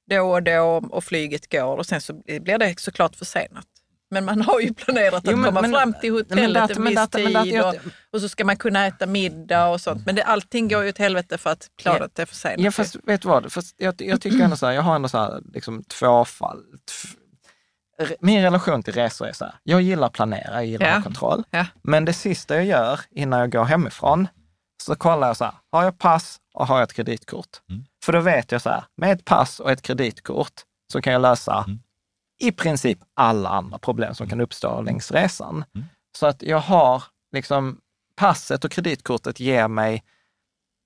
då och då och flyget går och sen så blir det såklart försenat. Men man har ju planerat att Jo, men- komma men- fram till hotellet en viss data- men data- tid jag- och, och så ska man kunna äta middag och sånt. Men det, allting går ju åt helvete för att planet är försenat. Ja, fast vet du vad? Fast jag, jag tycker ändå så här, jag har ändå så här, liksom tvåfall. tf- re- Min relation till resor är så här, jag gillar att planera, jag gillar Ja. kontroll. Ja. Men det sista jag gör innan jag går hemifrån, så kollar jag så här, har jag pass och har jag ett kreditkort? Mm. För då vet jag så här, med ett pass och ett kreditkort så kan jag lösa Mm. I princip alla andra problem som kan uppstå längs resan. Mm. Så att jag har liksom, passet och kreditkortet ger mig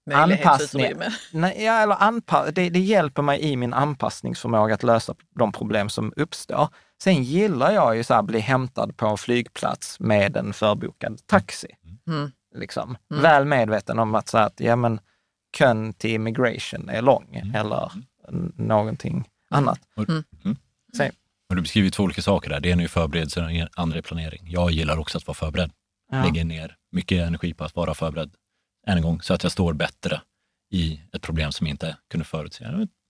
Möjlighetsutrymme. Nej, ja, eller anpa- det, det hjälper mig i min anpassningsförmåga att lösa de problem som uppstår. Sen gillar jag ju så här, bli hämtad på en flygplats med en förbokad taxi. Mm. Liksom. Väl medveten om att, så här, att ja, men, kön till immigration är lång eller n- någonting annat. Mm. mm. Och du beskriver två olika saker där. Det ena är förberedelse och det andra är planering. Jag gillar också att vara förberedd. Ja. Lägger ner mycket energi på att vara förberedd än en gång, så att jag står bättre i ett problem som jag inte kunde förutse.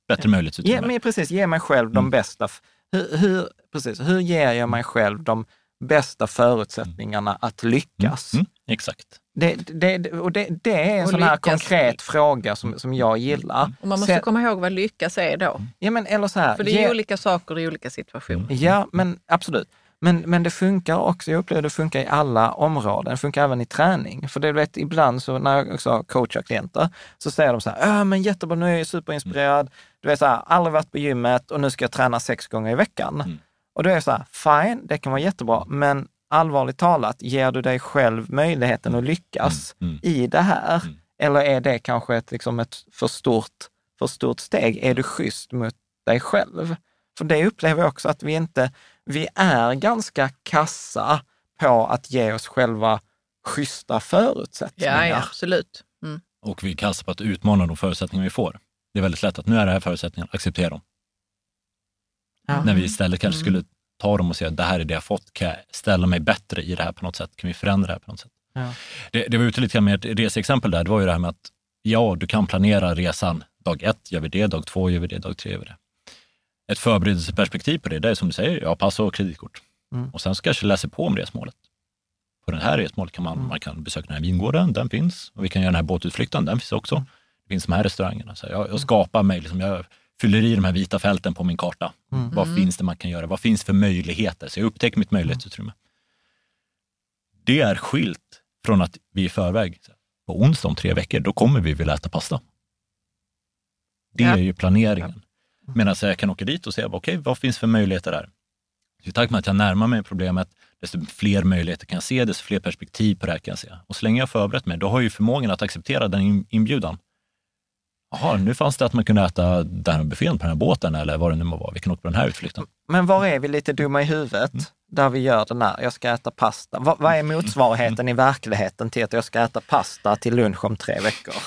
Bättre möjlighetsutrymme. Men precis, ge mig själv de Mm. bästa... Hur, hur, precis, hur ger jag mig själv de bästa förutsättningarna att lyckas? Mm, exakt. Det, det, och det, det är en Och sån här lyckas. konkret fråga som, som jag gillar. Och man måste Sen- komma ihåg vad lyckas är då. ja, men, eller så här, För det är ge- olika saker i olika situationer. Ja, men absolut. Men, men det funkar också, jag upplever det funkar i alla områden. Det funkar även i träning. För det vet, ibland så när jag också coachar klienter så säger de så här, "Ja, men jättebra, nu är jag superinspirerad. Du vet så här, aldrig varit på gymmet och nu ska jag träna sex gånger i veckan. Mm. Och då är jag så här, fine, det kan vara jättebra, men allvarligt talat, ger du dig själv möjligheten att lyckas Mm, mm. i det här? Mm. Eller är det kanske ett, liksom ett för, stort, för stort steg? Är du schysst mot dig själv? För det upplever jag också att vi inte, vi är ganska kassa på att ge oss själva schyssta förutsättningar. Ja, ja absolut. Mm. Och vi kastar på att utmana de förutsättningar vi får. Det är väldigt lätt att nu är det här förutsättningarna, acceptera dem. Ja. När vi istället kanske skulle ta dem och säga, det här är det jag fått, kan jag ställa mig bättre i det här på något sätt? Kan vi förändra det här på något sätt? Ja. Det, det var ute lite grann med ett reseexempel där, det var ju det här med att ja, du kan planera resan. Dag ett gör vi det, dag två gör vi det, dag tre gör vi det. Ett förberedelseperspektiv på det, det är som du säger, ja, pass och kreditkort. Mm. Och sen så kanske läser på om resmålet. på den här resmålet kan man, man kan besöka den här vingården, den finns. Och vi kan göra den här båtutflykten, den finns också. Det finns de här restaurangerna. Så jag, jag skapar mig, liksom, jag fyller i de här vita fälten på min karta. Vad finns det man kan göra? Vad finns för möjligheter? Så jag upptäcker mitt möjlighetsutrymme. Det är skilt från att vi i förväg, på onsdag om tre veckor, då kommer vi vilja äta pasta. Det Ja. är ju planeringen. Medan jag kan åka dit och se, okej, vad finns för möjligheter där? Så I takt med att jag närmar mig problemet, desto fler möjligheter kan jag se, desto fler perspektiv på det här kan jag se. Och så länge jag har förberett mig, då har jag ju förmågan att acceptera den in- inbjudan. Jaha, nu fanns det att man kunde äta den här buffén på den här båten eller vad det nu må vara. Vi kan åka på den här utflykten. Men var är vi lite dumma i huvudet? Mm. Där vi gör den här, jag ska äta pasta. Vad, vad är motsvarigheten i verkligheten till att jag ska äta pasta till lunch om tre veckor?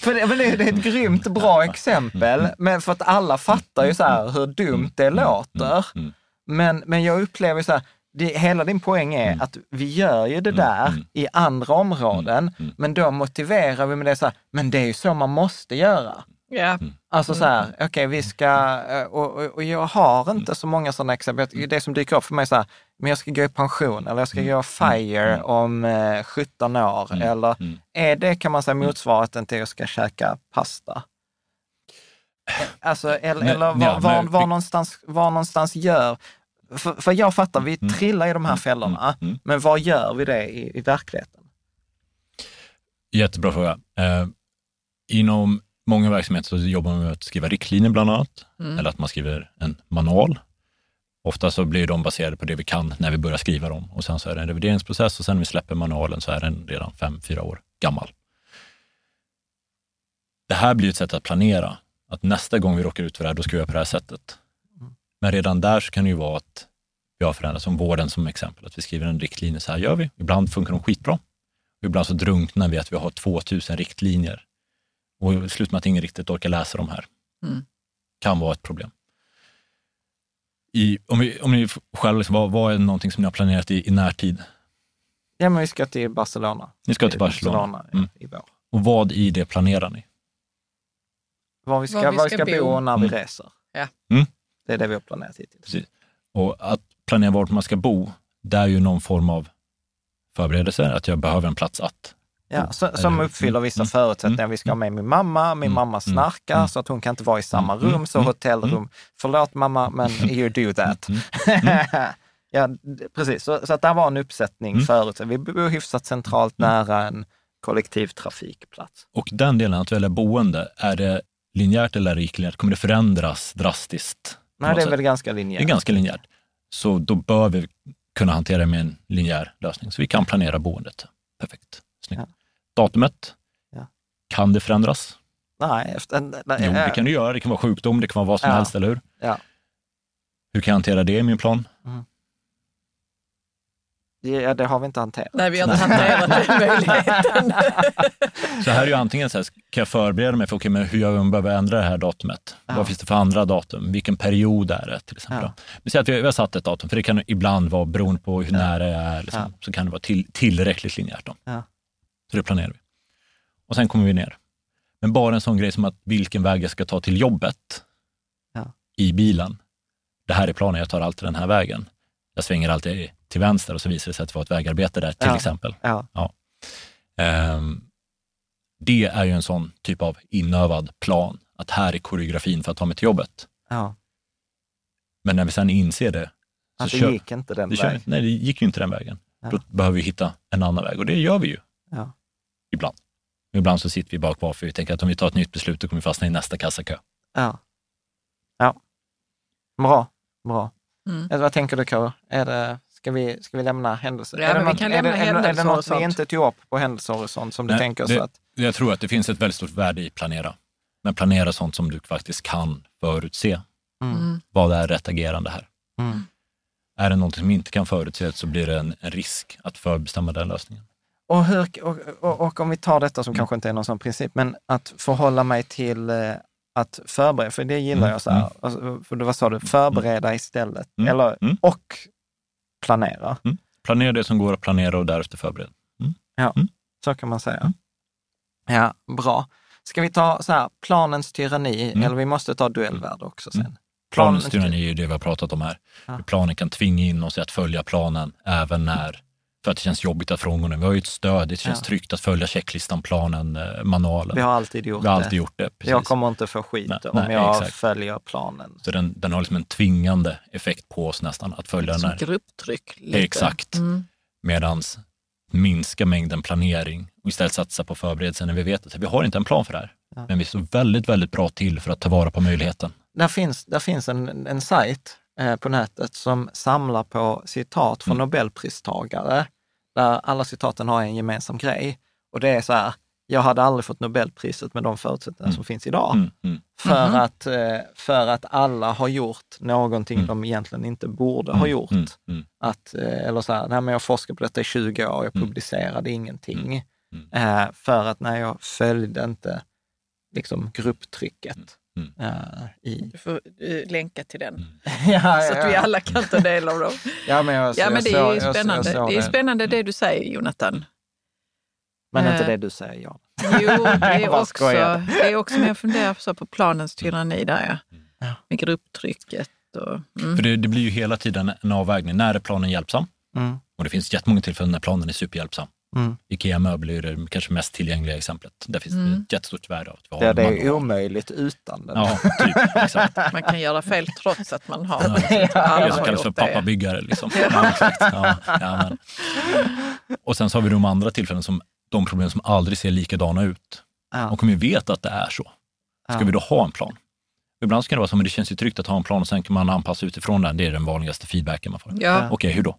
för det, det, det är ett grymt bra exempel, men för att alla fattar ju så här hur dumt det låter. Mm. Men, men jag upplever så här, det, hela din poäng är att vi gör ju det där mm. i andra områden, men då motiverar vi med det så här, men det är ju så man måste göra. Ja. Alltså så här, okej vi ska, eh, och, och, och jag har inte så många sådana exempel. Det som dyker upp för mig är så här, men jag ska gå i pension eller jag ska gå FIRE om eh, 17 år. Eller är det, kan man säga, motsvarigheten till att jag ska käka pasta? Alltså, eller, eller var, var, var, någonstans, var någonstans gör... För, för jag fattar, vi trillar i de här fällorna, mm. men var gör vi det i, i verkligheten? Jättebra fråga. Eh, inom många verksamheter så jobbar man med att skriva riktlinjer bland annat, eller att man skriver en manual. Ofta så blir de baserade på det vi kan när vi börjar skriva dem och sen så är det en revideringsprocess och sen när vi släpper manualen så är den redan fem, fyra år gammal. Det här blir ett sätt att planera, att nästa gång vi råkar ut för det här, då ska vi göra på det här sättet. Men redan där så kan det ju vara att vi har förändrat, som vården som exempel, att vi skriver en riktlinje, så här gör vi. Ibland funkar de skitbra. Och ibland så drunknar vi att vi har 2000 riktlinjer och det slutar med att ingen riktigt orkar läsa de här. Mm. Kan vara ett problem. I, om, vi, om ni själva, liksom, vad, vad är någonting som ni har planerat i, i närtid? Ja, men vi ska till Barcelona. Ni ska till Barcelona. Mm. i vår. Och vad i det planerar ni? Var vi ska, Var vi var vi ska ska bo bo. när vi Mm. reser. Ja. Mm. Det är det vi har planerat hittills. Precis. Och att planera vart man ska bo, det är ju någon form av förberedelse, att jag behöver en plats att. Ja, så, som uppfyller vissa Mm. förutsättningar. Vi ska ha med min mamma, min Mm. mamma snarkar Mm. så att hon kan inte vara i samma Mm. rum, så Mm. hotellrum. Förlåt mamma, men you do that. Mm. ja, precis. Så, så att det var en uppsättning Mm. förut. Vi bor hyfsat centralt nära en kollektivtrafikplats. Och den delen, att välja boende, är det linjärt eller icke-linjärt? Kommer det förändras drastiskt? Nej, det är väl ganska Det linjärt. är ganska linjärt. Så då bör vi kunna hantera det med en linjär lösning. Så vi kan planera boendet. Perfekt. Snyggt. Ja. Datumet. Ja. Kan det förändras? Nej, efter, nej, Jo, det kan det göra. Det kan vara sjukdom, det kan vara vad som Ja. helst, eller hur? Ja. Hur kan jag hantera det i min plan? Ja, det har vi inte hanterat. Nej, vi har inte hanterat den möjligheten. Så här är ju antingen så här, kan jag förbereda mig för, okej, men hur gör vi om vi behöver ändra det här datumet? Ja. Vad finns det för andra datum? Vilken period är det till exempel? Ja. Vi säger att vi, vi har satt ett datum, för det kan ibland vara beroende på hur nära jag är, liksom, Ja. så kan det vara till, tillräckligt linjärt. Då. Ja. Så det planerar vi. Och sen kommer vi ner. Men bara en sån grej som att vilken väg jag ska ta till jobbet Ja. i bilen. Det här är planen, jag tar alltid den här vägen. Jag svänger alltid till vänster och så visar det sig att det var ett vägarbete där till Ja. exempel. Ja. Ehm, det är ju en sån typ av inövad plan, att här är koreografin för att ta mig till jobbet. Ja. Men när vi sen inser det, så Att det kör, gick inte den vägen. nej, det gick ju inte den vägen. Ja. Då behöver vi hitta en annan väg och det gör vi ju Ja. ibland. Ibland så sitter vi bara kvar för vi tänker att om vi tar ett nytt beslut då kommer vi fastna i nästa kassakö. Ja. ja. Bra. Bra. Mm. Eller Vad tänker du Karo? Är det, ska, vi, ska vi lämna händelser? Ja, är det men vi något, kan lämna är, det- är det något vi inte tog upp på händelsehorisont som du Nej, tänker det- så att... Jag tror att det finns ett väldigt stort värde i planera. Men planera sånt som du faktiskt kan förutse. Mm. Vad är rätt agerande här? Mm. Är det något som inte kan förutses så blir det en, en risk att förbestämma den lösningen. Och, hur, och, och, och om vi tar detta som kanske inte är någon sån princip, men att förhålla mig till eh, att förbereda, för det gillar Mm, jag så här. Alltså, för det, vad sa du? Förbereda istället. Mm, Eller, mm. och planera. Planera det som går att planera och därefter förbereda. Så kan man säga. Mm. Ja, bra. Ska vi ta så här, planens tyranni, Mm. eller vi måste ta duellvärde också sen. Mm. Planens tyranni är ju det vi har pratat om här. Ja. Hur planen kan tvinga in oss i att följa planen även när, för att det känns jobbigt att frångå den. Vi har ju ett stöd, det känns Ja. tryggt att följa checklistan, planen, eh, manualen. Vi har alltid gjort Vi har alltid det. gjort det. Precis. Jag kommer inte få skit Nej, om nej, jag exakt. följer planen. Så den, den har liksom en tvingande effekt på oss nästan, att följa den här. grupptryck. Lite. Exakt. Mm. Medans minska mängden planering och istället satsa på förberedelser när vi vet att vi har inte en plan för det här. Ja. Men vi står väldigt, väldigt bra till för att ta vara på möjligheten. Där finns, där finns en, en sajt eh, på nätet som samlar på citat från Mm. Nobelpristagare, där alla citaten har en gemensam grej. Och det är så här, jag hade aldrig fått Nobelpriset med de förutsättningar Mm. som finns idag. Mm, mm, För, Mhm. att, eh, för att alla har gjort någonting Mm. de egentligen inte borde ha mm, gjort. mm, mm. Att, eh, eller så här, nej men jag forskade på detta i 20 år, jag Mm. publicerade ingenting. Mm. Eh, för att när jag följde inte liksom grupptrycket. Mm. eh, i... Du får eh, länka till den. Mm. ja, Så att vi alla kan ta del av dem. Ja, men, jag, Ja, men det jag är jag- spännande. jag såg det är spännande det du säger, Jonathan. Men inte Eh, det du säger, ja. Jo, det är Jag också, det är också, men jag funderar så på planens tyranni där, ja. Ja. Med grupptrycket och... Mm. För det, det blir ju hela tiden en avvägning. När är planen hjälpsam? Mm, Och det finns jättemånga tillfällen när planen är superhjälpsam. Mm. Ikea-möbler är det kanske mest tillgängliga exemplet. Där finns det Mm. ett jättestort värde av att vi har Det, en det är omöjligt utan den. Ja, typ. Exakt. Man kan göra fel trots att man har... Ja, alla Det som kallas för det. pappabyggare. Liksom. Ja, exakt. Ja, ja. Och sen så har vi de andra tillfällen, som de problem som aldrig ser likadana ut. Ja. Och om vi vet att det är så, ska Ja. vi då ha en plan? Ibland så kan det vara så, men det känns ju tryggt att ha en plan och sen kan man anpassa utifrån den. Det är den vanligaste feedbacken man får. Ja. Okej, hur då?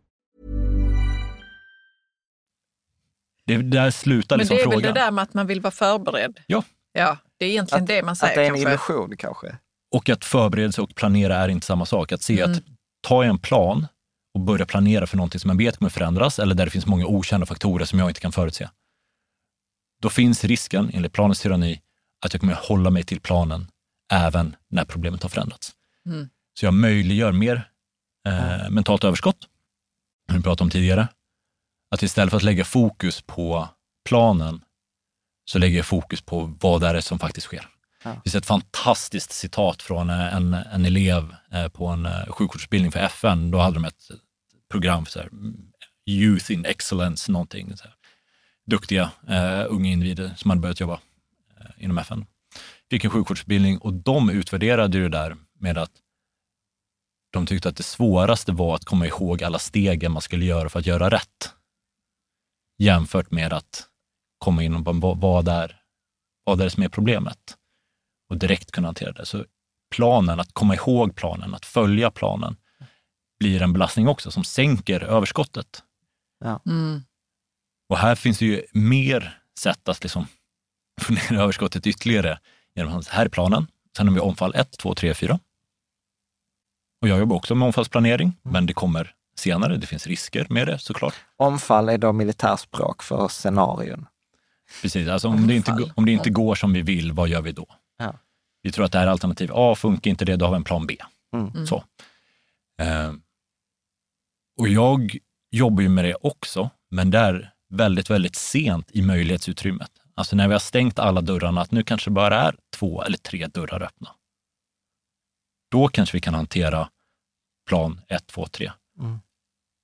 Det där slutar Men liksom det är väl frågan. det där med att man vill vara förberedd? Ja. Ja, det är egentligen det man säger Att det är en kanske. illusion kanske. Och att förberedelse och planera är inte samma sak. Att se Mm. att ta en plan och börja planera för någonting som jag vet kommer förändras eller där det finns många okända faktorer som jag inte kan förutse. Då finns risken, enligt planens tyranni, att jag kommer hålla mig till planen även när problemet har förändrats. Mm. Så jag möjliggör mer eh, mentalt överskott, som vi pratade om tidigare. Att istället för att lägga fokus på planen så lägger jag fokus på vad det är som faktiskt sker. Ja. Det finns ett fantastiskt citat från en, en elev eh, på en eh, sjukvårdsutbildning för FN. Då hade de ett program för så här, Youth in Excellence, någonting. Så här. Duktiga eh, unga individer som hade börjat jobba eh, inom FN. Fick en sjukvårdsutbildning och de utvärderade det där med att de tyckte att det svåraste var att komma ihåg alla stegen man skulle göra för att göra rätt. Jämfört med att komma in och bara, vad- är, vad är det som är problemet? Och direkt kunna hantera det. Så planen, att komma ihåg planen, att följa planen, blir en belastning också som sänker överskottet. Mm. Och här finns det ju mer sätt att liksom få ner överskottet ytterligare. Genom att här är planen, sen har vi omfall 1, 2, 3, 4. Och jag jobbar också med omfallsplanering, men det kommer senare. Det finns risker med det såklart. Omfall är då militärspråk för scenarion. Precis, alltså om det, inte, går- om det inte går som vi vill, vad gör vi då? Ja. Vi tror att det här är alternativ A, funkar inte det, då har vi en plan B. Mm. Så. Eh, och jag jobbar ju med det också, men det är väldigt, väldigt sent i möjlighetsutrymmet. Alltså när vi har stängt alla dörrarna, att nu kanske bara är två eller tre dörrar öppna. Då kanske vi kan hantera plan 1, 2, 3. Mm.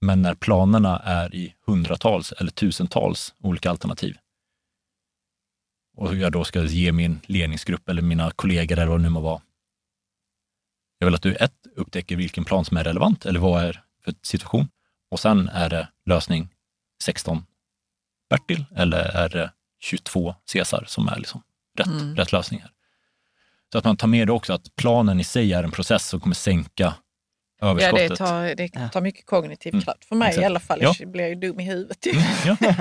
Men när planerna är i hundratals eller tusentals olika alternativ och jag då ska ge min ledningsgrupp eller mina kollegor eller vad det nu må vara. Jag vill att du ett, upptäcker vilken plan som är relevant eller vad är för situation. Och sen är det lösning 16 Bertil eller är det 22 Cesar som är liksom rätt, Mm. rätt lösning här. Så att man tar med det också att planen i sig är en process som kommer sänka Ja, det tar, det tar mycket kognitiv kraft. För mig exakt. i alla fall. Ja. Jag blir ju dum i huvudet. ju. Ja.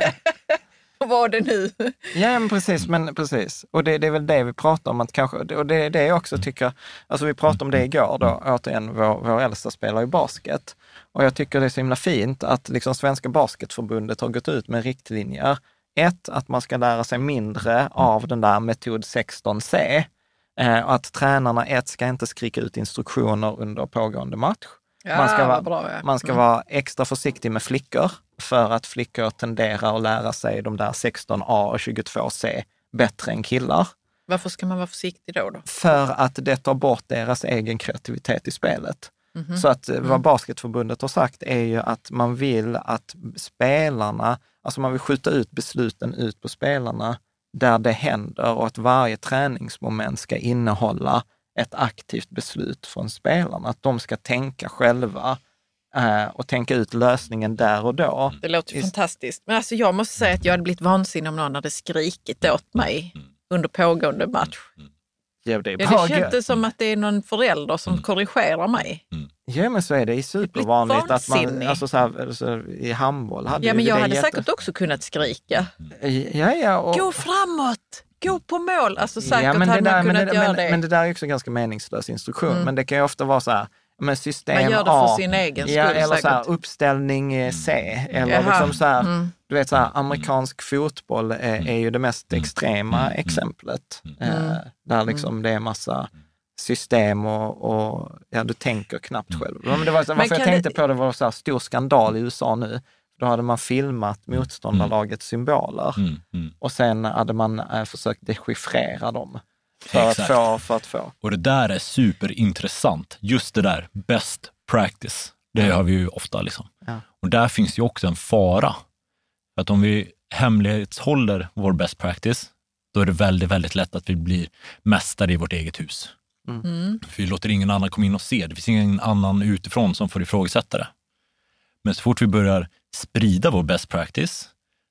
Vad var det nu? Ja, men precis. Men precis. Och det, det är väl det vi pratar om, att kanske, och det är det jag också tycker, alltså vi pratade om det igår då, återigen, vår, vår äldsta spelar ju basket. Och jag tycker det är så himla fint att liksom Svenska Basketförbundet har gått ut med riktlinjer. Ett, att man ska lära sig mindre av den där metod 16C. Eh, att tränarna, ett, ska inte skrika ut instruktioner under pågående match. Ja, man ska, vara, bra, ja. man ska Mm. vara extra försiktig med flickor för att flickor tenderar att lära sig de där 16A och 22C bättre än killar. Varför ska man vara försiktig då? då? För att det tar bort deras egen kreativitet i spelet. Mhm. Så att eh, vad Basketförbundet har sagt är ju att man vill att spelarna, alltså man vill skjuta ut besluten ut på spelarna där det händer och att varje träningsmoment ska innehålla ett aktivt beslut från spelarna. Att de ska tänka själva eh, och tänka ut lösningen där och då. Det låter fantastiskt. Men alltså jag måste säga att jag hade blivit vansinnig om någon hade skrikit åt mig under pågående match. Ja, det är Ja, bra det kändes som att det är någon förälder som korrigerar mig. Ja, men så är det supervanligt att man, alltså så här, alltså, i handboll hade Ja, men jag hade jätte- säkert också kunnat skrika. Ja, ja. Och... Gå framåt! Gå på mål! Alltså säkert ja, men hade det där, man men, kunnat det, göra men, det. men det där är också ganska meningslös instruktion. Mm. Men det kan ju ofta vara så här, men system Man gör det för A, sin egen ja, skull eller så här, säkert. uppställning eh, C. Eller Jaha. liksom så här, Mm. du vet så här, amerikansk fotboll är, är ju det mest extrema exemplet. Mm. Eh, där liksom det är massa system och, och ja, du tänker knappt själv. Men det var, Men varför jag tänkte det- på det var så här stor skandal i USA nu. Då hade man filmat motståndarlagets symboler Mm, mm. och sen hade man eh, försökt dechiffrera dem för att, Exakt. få, för att få. Och det där är superintressant. Just det där, best practice. Det har vi ju ofta. Liksom. Ja. Och där finns ju också en fara. För att om vi hemlighetshåller vår best practice, då är det väldigt, väldigt lätt att vi blir mästare i vårt eget hus. Mm. För vi låter ingen annan komma in och se. Det finns ingen annan utifrån som får ifrågasätta det. Men så fort vi börjar sprida vår best practice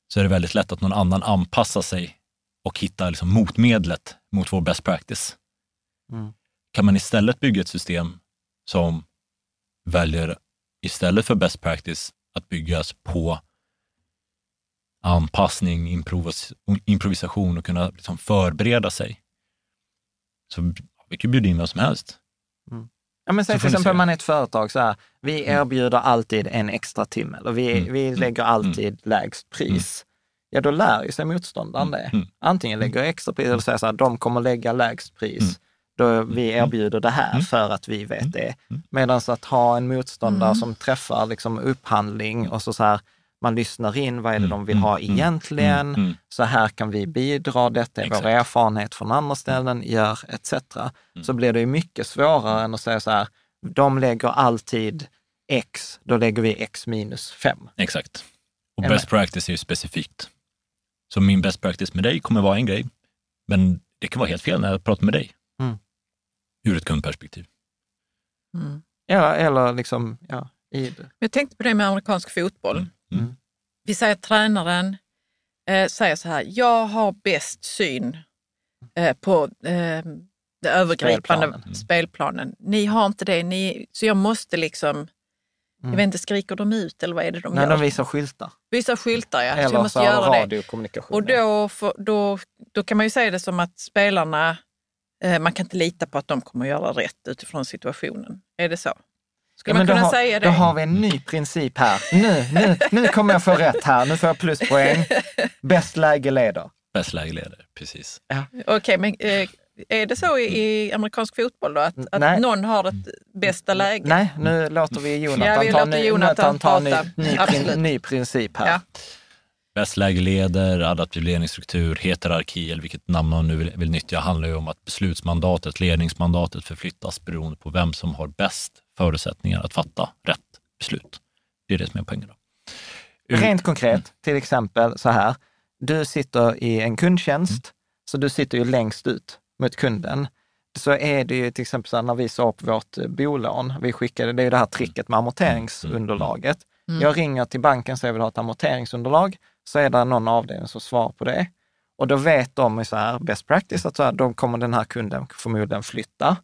så är det väldigt lätt att någon annan anpassar sig och hittar liksom motmedlet mot vår best practice. Mm. Kan man istället bygga ett system som väljer istället för best practice att byggas på anpassning, improvis improvisation och kunna liksom förbereda sig. Så vi kan bjuda in vem som helst. Ja, men säg till exempel se. man är ett företag så här, vi erbjuder alltid en extra timme eller vi, Mm. vi lägger alltid lägst pris. Ja, då lär ju sig motståndaren det. Mm. Antingen lägger extra pris eller säger så här, de kommer lägga lägst pris. Då vi erbjuder det här för att vi vet det. Medan att ha en motståndare Mm. som träffar liksom upphandling och så, så här, man lyssnar in, vad är det de vill Mm, ha mm, egentligen? mm, mm. Så här kan vi bidra, detta är Exakt. vår erfarenhet från andra ställen, gör etc. Så blir det ju mycket svårare än att säga så här, de lägger alltid X, då lägger vi X minus 5. Exakt. Och Är best practice är ju specifikt. Så min best practice med dig kommer vara en grej, men det kan vara helt fel när jag pratar med dig. Mm. Ur ett kundperspektiv. Mm. Ja, eller liksom, ja, i det. Jag tänkte på det med amerikansk fotboll. Mm. Vi säger att tränaren eh, säger så här, jag har bäst syn eh, på eh, det övergripande Spelplanen. spelplanen. Mm. Ni har inte det, ni, så jag måste liksom, jag vet inte, skriker de ut eller vad är det de När gör? de visar skyltar. Vissa skyltar, ja. så Eller jag måste så göra radiokommunikation. Och då, får- då, då kan man ju säga det som att spelarna, eh, man kan inte lita på att de kommer att göra rätt utifrån situationen. Är det så? Skulle man men då kunna har, säga det? Då har vi en ny princip här. Nu, nu, nu kommer jag få rätt här. Nu får jag pluspoäng. Bäst läge leder. Bäst läge leder, precis. Okej, men eh, är det så i, amerikansk fotboll då? Att, att någon har ett bästa läge? Nej, nu låter vi Jonathan Ja, vi ta, låter ny, Jonathan ta ny, ny, ny princip här. Ja. Bäst läge leder, adaptiv ledningsstruktur, heterarki eller vilket namn man nu vill, vill nyttja handlar ju om att beslutsmandatet, ledningsmandatet förflyttas beroende på vem som har bäst förutsättningar att fatta rätt beslut. Det är det som är poängen. Då. Rent konkret, till exempel så här. Du sitter i en kundtjänst, så du sitter ju längst ut mot kunden. Så är det ju till exempel så här, när vi sa upp vårt eh, bolån, vi skickade, det är ju det här tricket med amorteringsunderlaget. Jag ringer till banken så jag vill ha ett amorteringsunderlag, så är det någon avdelning som svarar på det. Och då vet de i så här best practice att så här, då kommer den här kunden förmodligen flytta.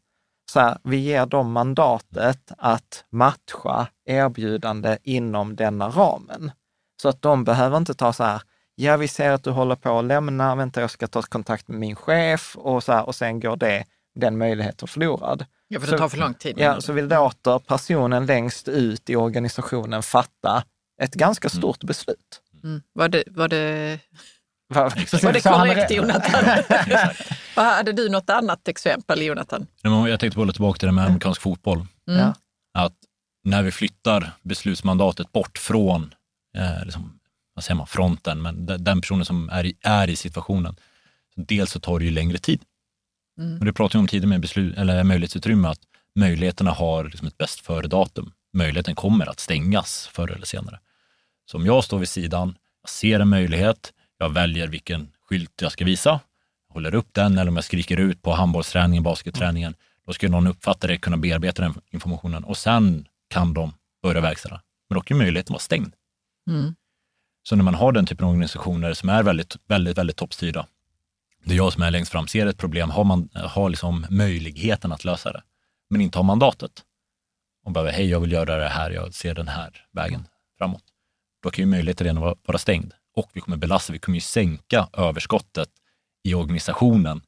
Så här, vi ger dem mandatet att matcha erbjudande inom denna ramen. Så att de behöver inte ta så här, ja vi ser att du håller på att lämna, vänta jag ska ta kontakt med min chef och, så här, och sen går det, den möjligheten förlorad. Ja, för Så- det tar för lång tid. Ja, så vill låter personen längst ut i organisationen fatta ett ganska stort beslut. Mm. Var, det, var, det, var det korrekt Jonathan? Vad hade du något annat exempel Jonathan? Jag tänkte bolla tillbaka till det med amerikansk fotboll. Ja. Att när vi flyttar beslutsmandatet bort från eh, liksom, vad säger man, fronten, men de- den personen som är i, är i situationen, dels så tar det ju längre tid. Och det pratade vi om tidigare med beslut, eller möjlighetsutrymme, att möjligheterna har liksom ett bäst före-datum. Möjligheten kommer att stängas förr eller senare. Så om jag står vid sidan, jag ser en möjlighet, jag väljer vilken skylt jag ska visa, jag håller upp den eller om jag skriker ut på handbollsträningen, basketträningen, då ska någon uppfatta det, kunna bearbeta den informationen och sen kan de börja verkställa. Men då kan möjligheten vara stängd. Mm. Så när man har den typen av organisationer som är väldigt, väldigt, väldigt toppstyrda, det är jag som är längst fram, ser ett problem, har man har liksom möjligheten att lösa det, men inte har mandatet och bara, hej, jag vill göra det här, jag ser den här vägen framåt. Då kan ju möjligheten redan vara, vara stängd och vi kommer belasta, vi kommer ju sänka överskottet i organisationen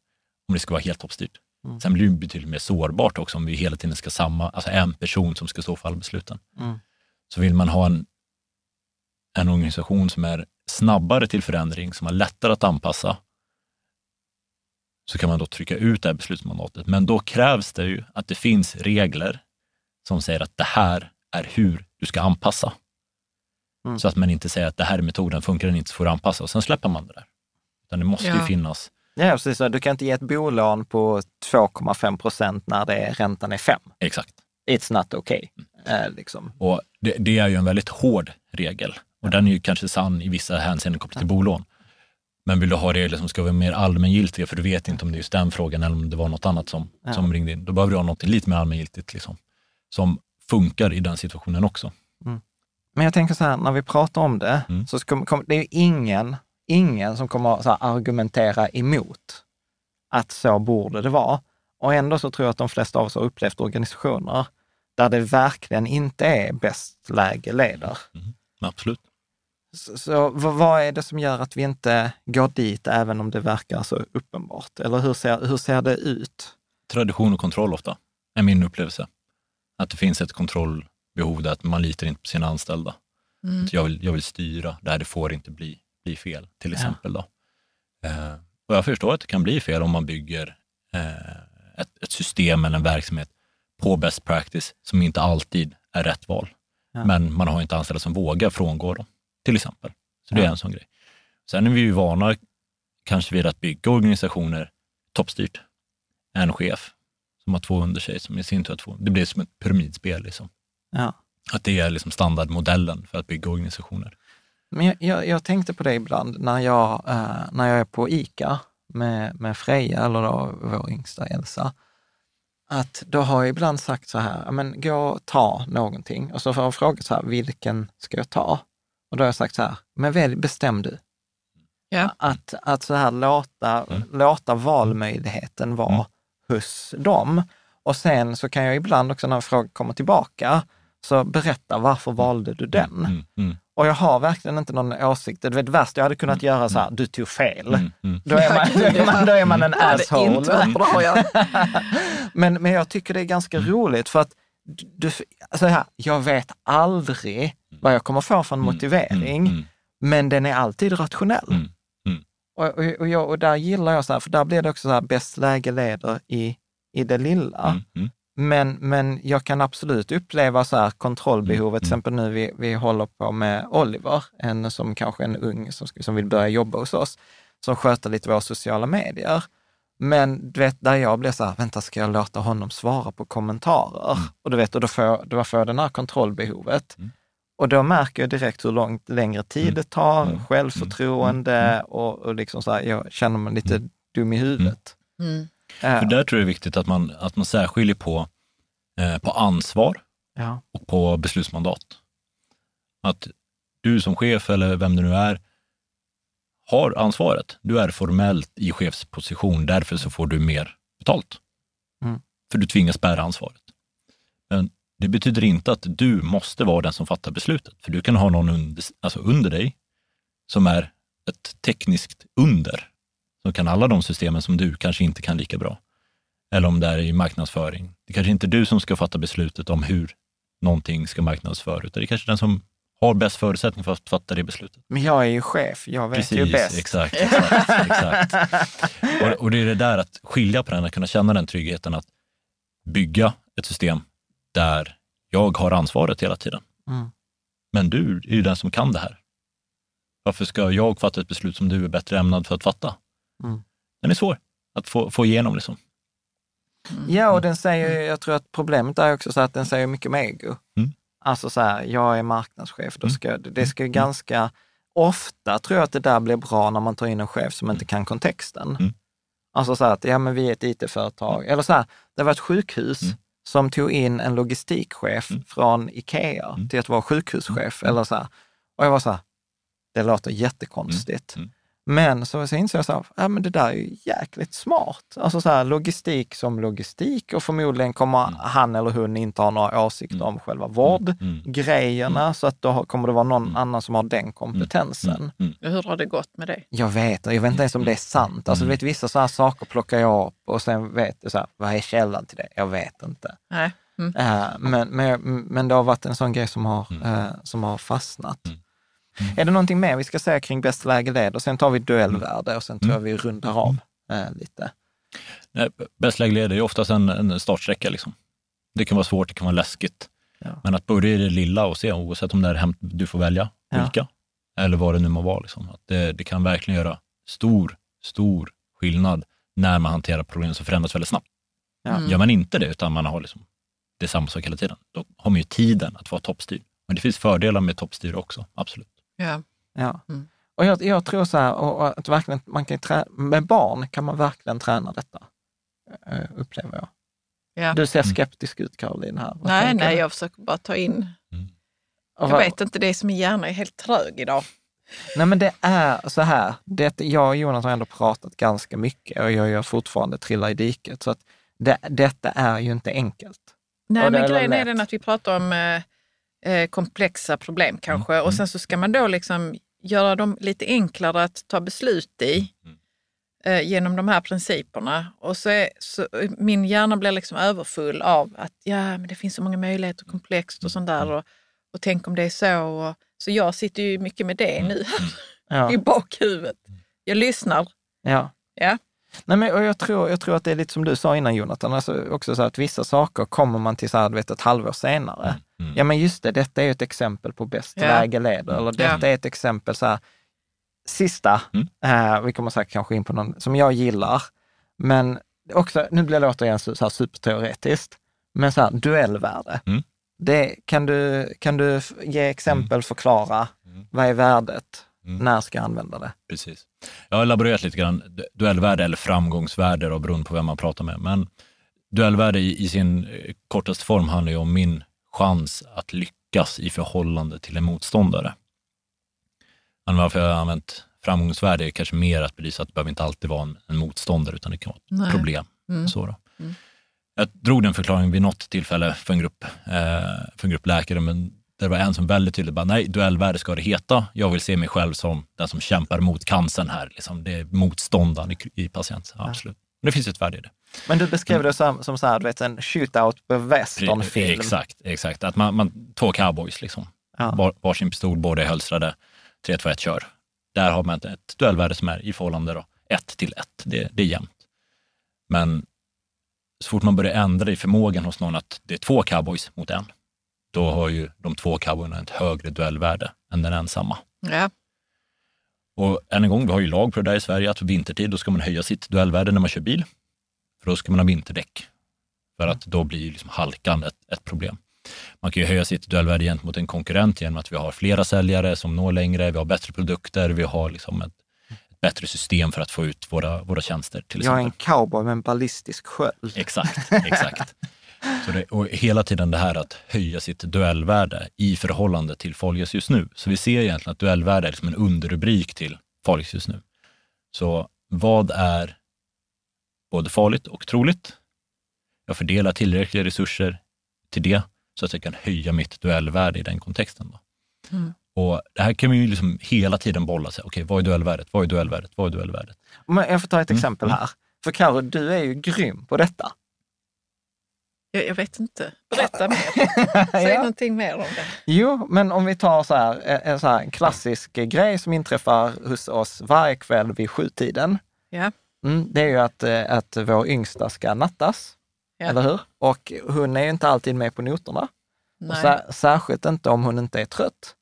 om det ska vara helt toppstyrt. Sen blir det betydligt mer sårbart också om vi hela tiden ska samma, alltså en person som ska stå för alla besluten. Mm. Så vill man ha en, en organisation som är snabbare till förändring, som har lättare att anpassa, så kan man då trycka ut det här beslutsmandatet. Men då krävs det ju att det finns regler som säger att det här är hur du ska anpassa. Mm. Så att man inte säger att det här är metoden, funkar den inte så får du anpassa och sen släpper man det där. Utan det måste ju Ja. finnas Ja, precis. Du kan inte ge ett bolån på 2,5 procent när det är, räntan är 5. Exakt. It's not okay. Eh, liksom. Och det, det är ju en väldigt hård regel och den är ju kanske sann i vissa hänseenden kopplat till bolån. Men vill du ha regler som ska vara mer allmängiltiga, för du vet inte om det är just den frågan eller om det var något annat som, Ja. som ringde in, då behöver du ha något lite mer allmängiltigt liksom, som funkar i den situationen också. Men jag tänker så här, när vi pratar om det, Mm. så kom, kom, det är ju ingen, ingen som kommer att argumentera emot att så borde det vara. Och ändå så tror jag att de flesta av oss har upplevt organisationer där det verkligen inte är bäst läge leder. Men absolut. Så, så vad, är det som gör att vi inte går dit även om det verkar så uppenbart? Eller hur ser, hur ser det ut? Tradition och kontroll ofta, är min upplevelse. Att det finns ett kontrollbehov där att man litar inte på sina anställda. Mm. Jag, vill, jag vill styra, det här det får inte bli, bli fel, till Ja. exempel. Då. Eh, och jag förstår att det kan bli fel om man bygger eh, ett, ett system eller en verksamhet på best practice som inte alltid är rätt val. Ja. Men man har inte anställda som vågar frångå dem, till exempel. Så det Ja. är en sån grej. Sen är vi ju vana kanske vid att bygga organisationer toppstyrt. En chef som har två under sig, som i sin tur har två. Det blir som ett pyramidspel. Liksom. Ja. Att det är liksom standardmodellen för att bygga organisationer. Men jag, jag, jag tänkte på det ibland när jag, eh, när jag är på ICA med, med Freja, eller då vår yngsta Elsa, att då har jag ibland sagt så här, "Ja, men gå och ta någonting. Och så får jag fråga så här, vilken ska jag ta? Och då har jag sagt så här, men välj, bestäm du. Ja. Att, att så här låta, Mm. låta valmöjligheten vara Mm. hos dem. Och sen så kan jag ibland också när frågan kommer tillbaka, så berätta varför valde du den? Mm, mm, Och jag har verkligen inte någon åsikt. Det var det värsta jag hade kunnat göra så här, du tog fel. mm, mm. Då, är man, då, är man, då är man en inte asshole. varit bra. Ja. Men, men jag tycker det är ganska roligt för att du, alltså här, jag vet aldrig vad jag kommer få för en motivering, Mm, mm, men den är alltid rationell. Mm, mm. Och, och, och, jag, och där gillar jag så här, för där blir det också så här, bäst läge leder i, i det lilla. Mm, mm. Men, men jag kan absolut uppleva så här kontrollbehovet, till Mm, exempel nu vi, vi håller på med Oliver, en som kanske är en ung som, som vill börja jobba hos oss, som sköter lite våra sociala medier. Men du vet, där jag blir så här, vänta, ska jag låta honom svara på kommentarer? Och du vet, och då får, jag- då får jag det här kontrollbehovet. Mm. Och då märker jag direkt hur långt längre tid det tar, Mm. självförtroende och, och liksom så här, jag känner mig lite dum i huvudet. Mm. Eh, För där tror jag det är viktigt att man, att man särskiljer på, eh, på ansvar ja. och på beslutsmandat. Att du som chef eller vem det nu är har ansvaret. Du är formellt i chefsposition, därför så får du mer betalt. Mm. För du tvingas bära ansvaret. Men det betyder inte att du måste vara den som fattar beslutet, för du kan ha någon under, alltså under dig som är ett tekniskt under, som kan alla de systemen som du kanske inte kan lika bra. Eller om det är i marknadsföring. Det kanske inte är du som ska fatta beslutet om hur någonting ska marknadsföras, utan det är kanske den som har bäst förutsättning för att fatta det beslutet. Men jag är ju chef, jag vet ju bäst. Exakt, exakt, exakt. Och, och det är det där att skilja på den, att kunna känna den tryggheten att bygga ett system där jag har ansvaret hela tiden. Mm. Men du är ju den som kan det här. Varför ska jag fatta ett beslut som du är bättre ämnad för att fatta? Mm. Den är svår att få, få igenom. Liksom. Ja, och den säger, jag tror att problemet är också så att den säger mycket med ego. Mm. Alltså så här, jag är marknadschef, då ska, det ska ju Mm. ganska ofta tror jag att det där blir bra när man tar in en chef som inte kan kontexten. Mm. Alltså så här att, ja men vi är ett IT-företag. Eller så här, det var ett sjukhus Mm. som tog in en logistikchef från Ikea Mm. till att vara sjukhuschef. Eller så här. Och jag var så här, det låter jättekonstigt. Mm. Men så, så insåg jag så här, ja, men det där är ju jäkligt smart. Alltså så här, logistik som logistik och förmodligen kommer Mm. han eller hon inte ha några åsikter om själva vårdgrejerna, så att då kommer det vara någon annan som har den kompetensen. Mm. Hur har det gått med det? Jag vet, jag vet inte ens om det är sant. Alltså, du vet, vissa så här saker plockar jag upp och sen vet jag så här, vad är källan till det? Jag vet inte. Nej. Mm. Eh, men, men, men det har varit en sån grej som har, Mm. eh, som har fastnat. Är det någonting mer vi ska säga kring bäst läge led? Och sen tar vi duellvärde och sen tror jag vi rundar av eh, lite. Nej, Bäst läge är ju oftast en, en startsträcka. Liksom. Det kan vara svårt, det kan vara läskigt. Ja. Men att börja i det lilla och se, oavsett om det är hem, du får välja Ja. vilka, eller vad det nu må vara. Liksom. Att det, det kan verkligen göra stor, stor skillnad när man hanterar problem som förändras väldigt snabbt. Ja. Gör man inte det, utan man har liksom, det är samma sak hela tiden, då har man ju tiden att vara toppstyrd. Men det finns fördelar med toppstyr också, absolut. Ja. Ja. Mm. Och jag, jag tror så här, och, och att verkligen, man kan trä, med barn kan man verkligen träna detta, eh, upplever jag. Ja. Du ser skeptisk ut Caroline här. Vad Nej, nej, du? jag försöker bara ta in. Och Jag vad- vet inte, det är som min hjärna är helt trög idag. Nej men det är så här, det, jag och Jonas har ändå pratat ganska mycket och jag gör fortfarande trilla i diket. Så att det, detta är ju inte enkelt. Nej, men grejen är den att vi pratar om eh, eh, komplexa problem kanske och sen så ska man då liksom göra dem lite enklare att ta beslut i eh, genom de här principerna. Och så, är, så min hjärna blir liksom överfull av att ja, men det finns så många möjligheter, komplext och sånt där. Och, och tänk om det är så. Och, så jag sitter ju mycket med det nu Ja. i bakhuvudet. Jag lyssnar. Ja. Ja. Nej, men, jag, tror, jag tror att det är lite som du sa innan Jonathan, alltså också så att vissa saker kommer man till så här, du vet, ett halvår senare. Ja men just det, detta är ett exempel på bäst Ja. läge leder, eller detta Ja. är ett exempel så här, sista, eh, vi kommer säkert kanske in på någon som jag gillar, men också, nu blir det återigen så här superteoretiskt, men så här, duellvärde. Mm. Det, kan, du, kan du ge exempel, förklara, vad är värdet, när ska jag använda det? Precis. Jag har laborerat lite grann du- duellvärde eller framgångsvärde då, beroende på vem man pratar med. Men duellvärde i, i sin eh, kortaste form handlar ju om min chans att lyckas i förhållande till en motståndare. Men varför jag har använt framgångsvärde är kanske mer att belysa att det behöver inte alltid vara en, en motståndare, utan det kan vara ett Nej. problem. Mm. Så då. Mm. Jag drog den förklaringen vid något tillfälle för en grupp, eh, för en grupp läkare, men det var en som väldigt tydligt bara, nej, duellvärde ska det heta. Jag vill se mig själv som den som kämpar mot cancern här. Liksom. Det är motståndaren i, i patient. Ja, absolut. Men det finns ett värde i det. Men du beskrev det som, som så här, du vet, en shootout på westernfilm. Exakt, exakt. Att man, man, två cowboys, liksom. Ja. Var, varsin pistol, båda är hölstrade. 3, 2, 1, kör. Där har man ett duellvärde som är i förhållande 1 till 1. Det, det är jämnt. Men så fort man börjar ändra i förmågan hos någon att det är två cowboys mot en, då har ju de två cowboyerna ett högre duellvärde än den ensamma. Ja. Och än en gång, vi har ju lag på det där i Sverige att vintertid då ska man höja sitt duellvärde när man kör bil. För då ska man ha vinterdäck. För att då blir liksom halkan ett, ett problem. Man kan ju höja sitt duellvärde gentemot en konkurrent genom att vi har flera säljare som når längre, vi har bättre produkter, vi har liksom ett, ett bättre system för att få ut våra, våra tjänster. Till Jag är exempel. en cowboy med en ballistisk sköld. Exakt, exakt. Så det, och hela tiden det här att höja sitt duellvärde i förhållande till farligast just nu. Så vi ser egentligen att duellvärde är liksom en underrubrik till farligast just nu. Så vad är både farligt och troligt? Jag fördelar tillräckliga resurser till det så att jag kan höja mitt duellvärde i den kontexten. Då. Mm. Och det här kan vi ju liksom hela tiden bolla sig. Okej, vad är duellvärdet? Vad är duellvärdet? Vad är duellvärdet? Men jag får ta ett Mm, exempel här. För Karo, du är ju grym på detta. Jag, jag vet inte. Berätta mer. Säg Ja. någonting mer om det. Jo, men om vi tar så här, en- en så här klassisk grej som inträffar hos oss varje kväll vid sjutiden. Ja. Mm, det är ju att, eh, att vår yngsta ska nattas, Ja. eller hur? Och hon är ju inte alltid med på noterna. Sär, särskilt inte om hon inte är trött.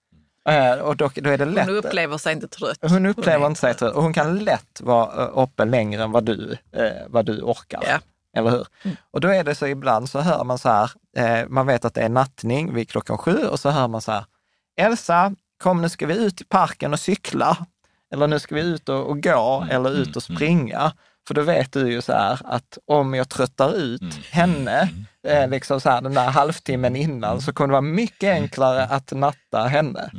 Eh, Och då, då är det lätt. Hon upplever sig inte trött. Hon upplever är inte sig trött och hon kan lätt vara eh, uppe längre än vad du, eh, vad du orkar. Ja. Eller hur? Mm. Och då är det så ibland så hör man så här, eh, man vet att det är nattning vid klockan sju och så hör man så här, Elsa, kom nu ska vi ut i parken och cykla. Eller nu ska vi ut och, och gå Mm, eller ut och springa. För då vet du ju så här att om jag tröttar ut Mm. henne, eh, liksom så här, den där halvtimmen innan, så kommer det vara mycket enklare att natta henne.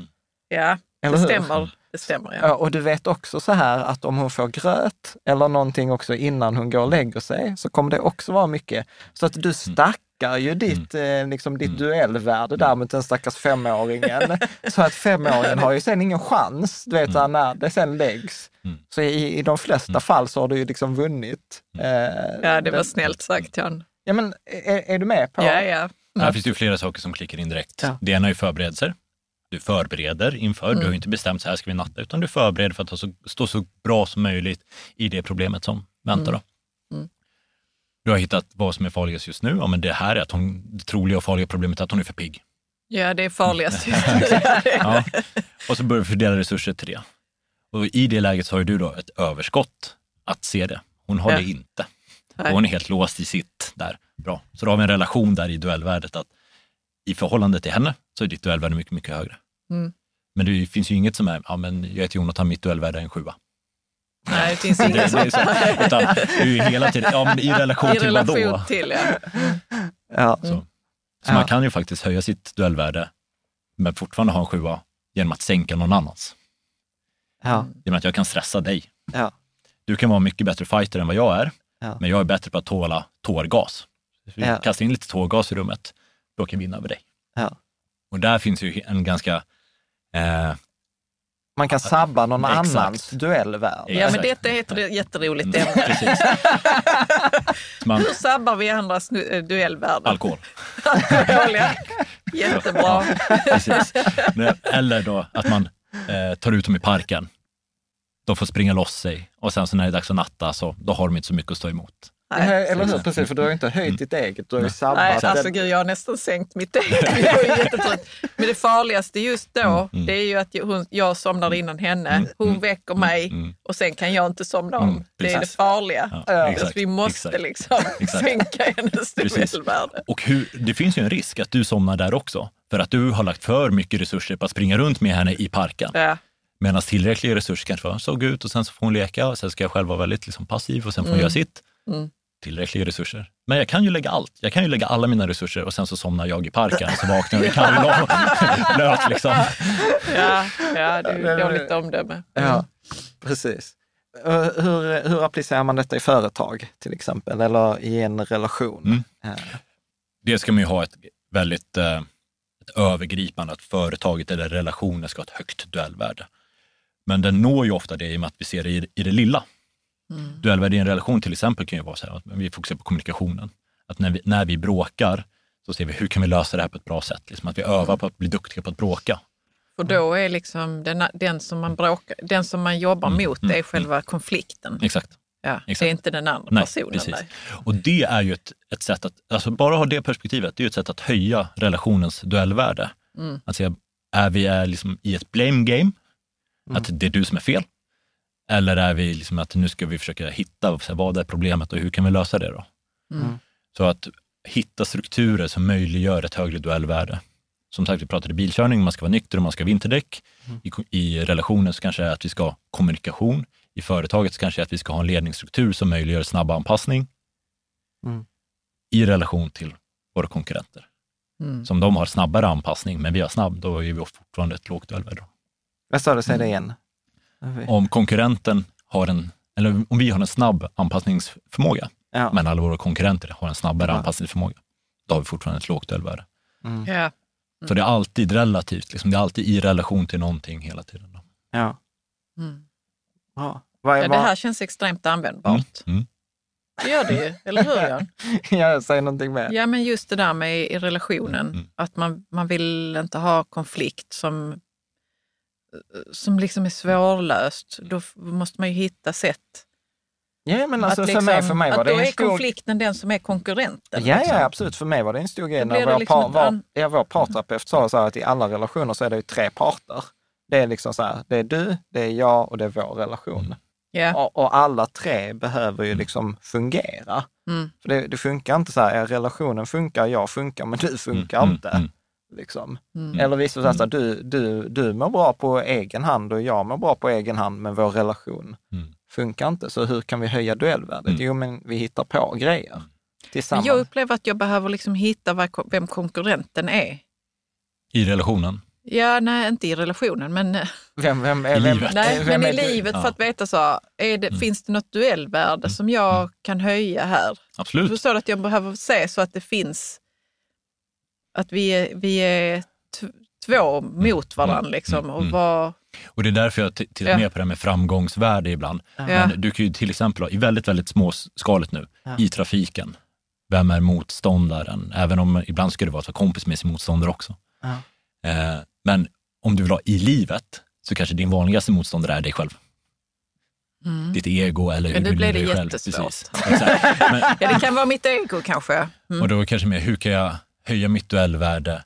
Ja, Eller det hur? stämmer. Det stämmer, Ja, och du vet också så här att om hon får gröt eller någonting också innan hon går och lägger sig, så kommer det också vara mycket. Så att du stackar ju ditt, eh, liksom ditt duellvärde där mot den stackars femåringen. så att femåringen har ju sen ingen chans, du vet, så här, när det sen läggs. Så i, i de flesta fall så har du ju liksom vunnit. Eh, Ja, det var den- snällt sagt, Jan. Ja, men är, är du med på? Ja, ja. Här finns det ju flera saker som klickar in direkt. Ja. Det ena är ju förberedelser. Du förbereder inför, du har ju inte bestämt så här ska vi natta, utan du förbereder för att så, stå så bra som möjligt i det problemet som väntar. Då. Mm. Du har hittat vad som är farligast just nu. Ja, men det här är att hon, det troliga och farliga problemet är att hon är för pigg. Ja, det är farligast. Ja. Och så börjar du fördela resurser till det. Och i det läget så har du då ett överskott att se det. Hon har Ja. det inte. Och hon är helt låst i sitt där. Bra. Så då har vi en relation där i duellvärdet att i förhållande till henne så är ditt duellvärde mycket, mycket högre. Mm. Men det finns ju inget som är, ja men jag heter Jonathan, mitt duellvärde är en sjua. Nej, det finns inget är sånt. så, utan det är ju hela tiden, ja men i relation I till relation vadå? till, ja. Ja. Så, så Ja. man kan ju faktiskt höja sitt duellvärde men fortfarande ha en sjua genom att sänka någon annans. Ja. Genom att jag kan stressa dig. Ja. Du kan vara mycket bättre fighter än vad jag är, Ja. men jag är bättre på att tåla tårgas. Så Ja. kastar in lite tårgas i rummet, då kan jag vinna över dig. Ja. Och där finns ju en ganska... Eh, Man kan sabba någon Exakt. annans duellvärde. Ja, men detta är ett re- jätteroligt Mm, ämne. precis. Så man, Hur sabbar vi andras eh, duellvärden? alkohol. Alkohol, ja. Jättebra. Precis. Men- Eller då att man eh, tar ut dem i parken. De får springa loss sig och sen så när det är dags att natta så då har de inte så mycket att stå emot. Nej. Eller hur? Precis, för du har ju inte höjt ditt eget, du har ju sabbat Nej, alltså gud, jag har nästan sänkt mitt eget. Jag är jättetrött. Men det farligaste just då, Mm, det är ju att jag, hon, jag somnar innan henne. Hon väcker mig mm. och sen kan jag inte somna om. Mm, det är det farliga. Ja, Ja. exakt, Så vi måste exakt. liksom Exakt. sänka hennes Precis. duellvärde. Och hur, det finns ju en risk att du somnar där också. För att du har lagt för mycket resurser på att springa runt med henne i parken. Ja. Medan tillräckliga resurser kanske var, såg ut och sen så får hon leka och sen ska jag själv vara väldigt liksom passiv och sen får hon göra sitt. Mm. Tillräckliga resurser. Men jag kan ju lägga allt. Jag kan ju lägga alla mina resurser och sen så somnar jag i parken och så vaknar jag i kall lök liksom. Ja, ja, det är dåligt omdöme. Ja, precis. Eh, Hur, hur applicerar man detta i företag till exempel, eller i en relation? Mm. Eh, Det ska man ju ha ett väldigt eh, ett övergripande, att företaget eller relationen ska ha ett högt duellvärde. Men den når ju ofta det i och med att vi ser det i, i det lilla. Duellvärde i en relation till exempel kan ju vara så här att vi fokuserar på kommunikationen. Att när vi, när vi bråkar så ser vi hur kan vi lösa det här på ett bra sätt. Liksom att vi övar på att bli duktiga på att bråka. För då är liksom den, den, som, man bråkar, den som man jobbar Mm, mot, mm, är själva konflikten. Exakt. Ja, exakt. Det är inte den andra Nej, personen. precis. Där. Och det är ju ett, ett sätt att, alltså bara ha det perspektivet, det är ju ett sätt att höja relationens duellvärde. Mm. Att säga, är vi är liksom i ett blame game, att det är du som är fel? Eller är vi liksom att nu ska vi försöka hitta vad är problemet och hur kan vi lösa det då? Mm. Så att hitta strukturer som möjliggör ett högre duellvärde. Som sagt, vi pratade bilkörning, man ska vara nykter och man ska ha vinterdäck. I, I relationen så kanske det är att vi ska ha kommunikation. I företaget så kanske det är att vi ska ha en ledningsstruktur som möjliggör snabb anpassning. Mm. I relation till våra konkurrenter. Mm. Som de har snabbare anpassning, men vi har snabb, då är vi fortfarande ett lågt duellvärde. Vad sa du, säg det igen. Om konkurrenten har en, eller om vi har en snabb anpassningsförmåga, Ja. men alla våra konkurrenter har en snabbare Ja. anpassningsförmåga, då har vi fortfarande ett lågt duellvärde. Mm. Ja. Så det är alltid relativt, liksom, det är alltid i relation till någonting hela tiden. Då. Ja. Mm. Bra. Vad är, Ja, det här känns extremt användbart. Mm. Det gör det ju, eller hur Jan? ja, säg någonting mer. Ja, men just det där med i relationen, Mm. att man, man vill inte ha konflikt som, som liksom är svårlöst. Då måste man ju hitta sätt. Ja, men alltså att för mig, liksom- för mig var det då en är stor... konflikten den som är konkurrenten. Ja, liksom. ja, absolut. För mig var det en stor grej när vår, liksom par, an- ja, vår parterapeut sa så här att i alla relationer så är det ju tre parter. Det är liksom så här, det är du, det är jag och det är vår relation. Ja. Och, och alla tre behöver ju liksom fungera. Mm. För det, det funkar inte så här, relationen funkar, jag funkar, men du funkar Mm, inte. mm. Liksom. Mm. Eller vice versa, du, du, du mår bra på egen hand och jag mår bra på egen hand, men vår relation Mm. funkar inte. Så hur kan vi höja duellvärdet? Mm. Jo, men vi hittar på grejer Men tillsammans. jag upplever att jag behöver liksom hitta vem konkurrenten är. I relationen. Ja, nej, inte i relationen, men, Vem, vem, är- I vem, livet. nej, vem men i livet Ja. för att veta så, är det, finns det något duellvärde som jag kan höja här? Absolut. Du förstår att jag behöver se så att det finns, att vi är, vi är två mot varandra liksom. Och mm. vad, Och det är därför jag tittar Ja. mer på det här med framgångsvärde ibland. Ja. Men du kan ju till exempel, i väldigt, väldigt småskaligt nu, Ja. i trafiken, vem är motståndaren? Även om ibland skulle det vara vara kompis med sin motståndare också. Eh, men om du vill ha i livet, så kanske din vanligaste motståndare är dig själv. mm. Ditt ego eller hur vill blir du det dig själv. Precis. Ja, det kan vara mitt ego kanske. Mm. Och då kanske mer, hur kan jag höja mitt duellvärde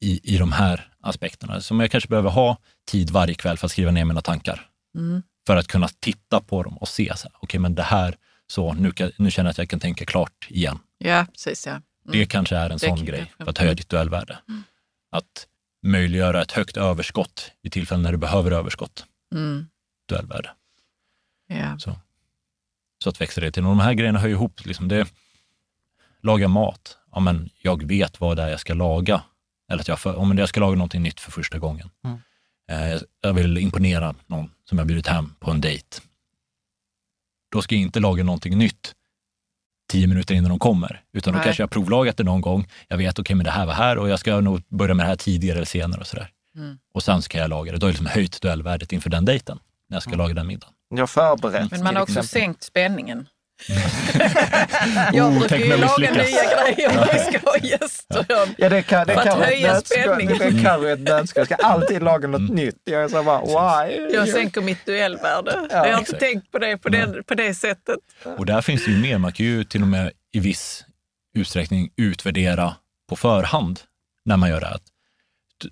i, i de här aspekterna? Som jag kanske behöver ha tid varje kväll för att skriva ner mina tankar. Mm. För att kunna titta på dem och se, okej men det här, så nu, kan, nu känner jag att jag kan tänka klart igen. Ja, precis. Ja. Mm. Det kanske är en Det sån kan- grej för att höja ditt duellvärde. Att möjliggöra ett högt överskott i tillfällen när du behöver överskott, Mm. duellvärde. Ja. Så, så att växa det till. Och de här grejerna hör ihop. Liksom det, laga mat. Ja, men jag vet vad det är jag ska laga. Eller att jag, för, om jag ska laga någonting nytt för första gången. Mm. Eh, jag vill imponera någon som jag bjudit hem på en dejt. Då ska jag inte laga någonting nytt tio minuter innan de kommer. Utan då Nej. kanske jag har provlagat det någon gång. Jag vet, okej, men det här var här och jag ska nog börja med det här tidigare eller senare och sådär. Mm. Och sen ska jag laga det. Då har jag liksom höjt duellvärdet inför den dejten. När jag ska laga den middagen. Jag har förberett Men man har också sänkt spänningen. jag Oh, brukar ju laga nya grejer när vi ska ha gäster. Ja, det kan, det För att kan höja spänningen. Det kan vara ett nötskal. Jag ska alltid laga något Mm. nytt. Jag är så bara, why? Jag sänker mitt duellvärde. Ja, jag har inte tänkt på det på, den, på det sättet. Och där finns det ju mer. Man kan ju till och med i viss utsträckning utvärdera på förhand när man gör det. här.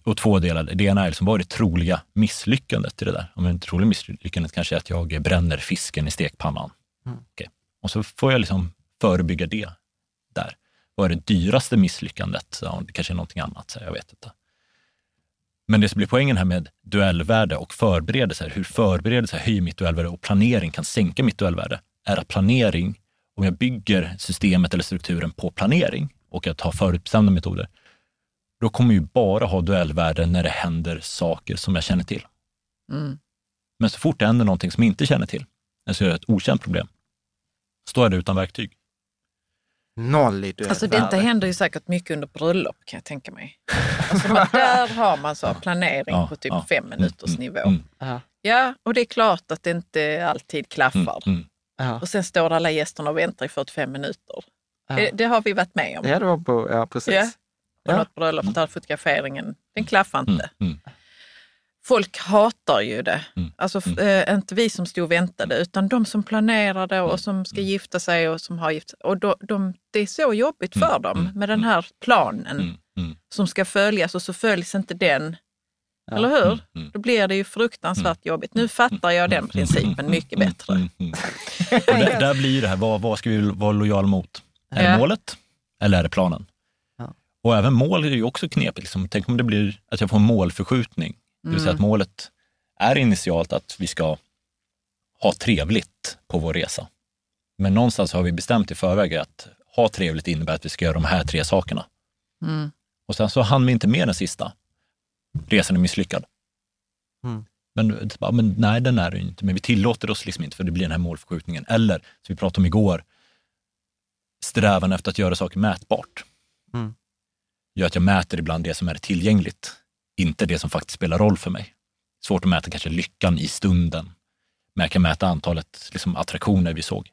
Och två delar. Det ena är liksom, vad är det troliga misslyckandet i det där? Om det troliga misslyckandet kanske är att jag bränner fisken i stekpannan. Mm. Okej. Och så får jag liksom förebygga det där. Vad är det dyraste misslyckandet? Ja, det kanske är någonting annat, så jag vet inte. Men det som blir poängen här med duellvärde och förberedelse, hur förberedelse höjer mitt duellvärde och planering kan sänka mitt duellvärde, är att planering, om jag bygger systemet eller strukturen på planering och jag tar förutbestämda metoder, då kommer jag ju bara ha duellvärde när det händer saker som jag känner till. Mm. Men så fort det händer någonting som jag inte känner till, alltså ett okänt problem, står jag där utan verktyg. Noll i. Alltså detta händer ju säkert mycket under bröllop kan jag tänka mig. Alltså, där har man så planering Ja, på typ ja. fem minuters Mm, nivå. mm, Ja, Ja, och det är klart att det inte alltid klaffar. mm, mm. Och sen står alla gästerna och väntar i 45 minuter. ja. Det, det har vi varit med om. ja, det var på, ja precis. Ja. På Ja. något bröllop där fotograferingen, den klaffar inte. Mm, mm. folk hatar ju det. Mm. Alltså f- eh, inte vi som stod och väntade, utan de som planerade och som ska gifta sig och som har gift sig. Och då, de, det är så jobbigt för dem med den här planen Mm, mm, som ska följas och så följs inte den. Eller hur? mm, mm. Då blir det ju fruktansvärt jobbigt. Nu fattar jag den principen mycket bättre. Mm, mm. Där, där blir det här, vad, vad ska vi vara lojal mot? Är det Ja. målet eller är det planen? Ja. Och även mål är ju också knepigt. Liksom. Tänk om det blir att jag får en målförskjutning. Det vill säga att målet är initialt att vi ska ha trevligt på vår resa. Men någonstans har vi bestämt i förväg att ha trevligt innebär att vi ska göra de här tre sakerna. Mm. Och sen så hann vi inte med den sista. Resan är misslyckad. Mm. Men, men nej, den är det inte. Men vi tillåter oss liksom inte för det blir den här målförskjutningen. Eller, som vi pratade om igår, strävan efter att göra saker mätbart. Mm. Gör att jag mäter ibland det som är tillgängligt, inte det som faktiskt spelar roll för mig. Svårt att mäta kanske lyckan i stunden, men jag kan mäta antalet liksom, attraktioner vi såg.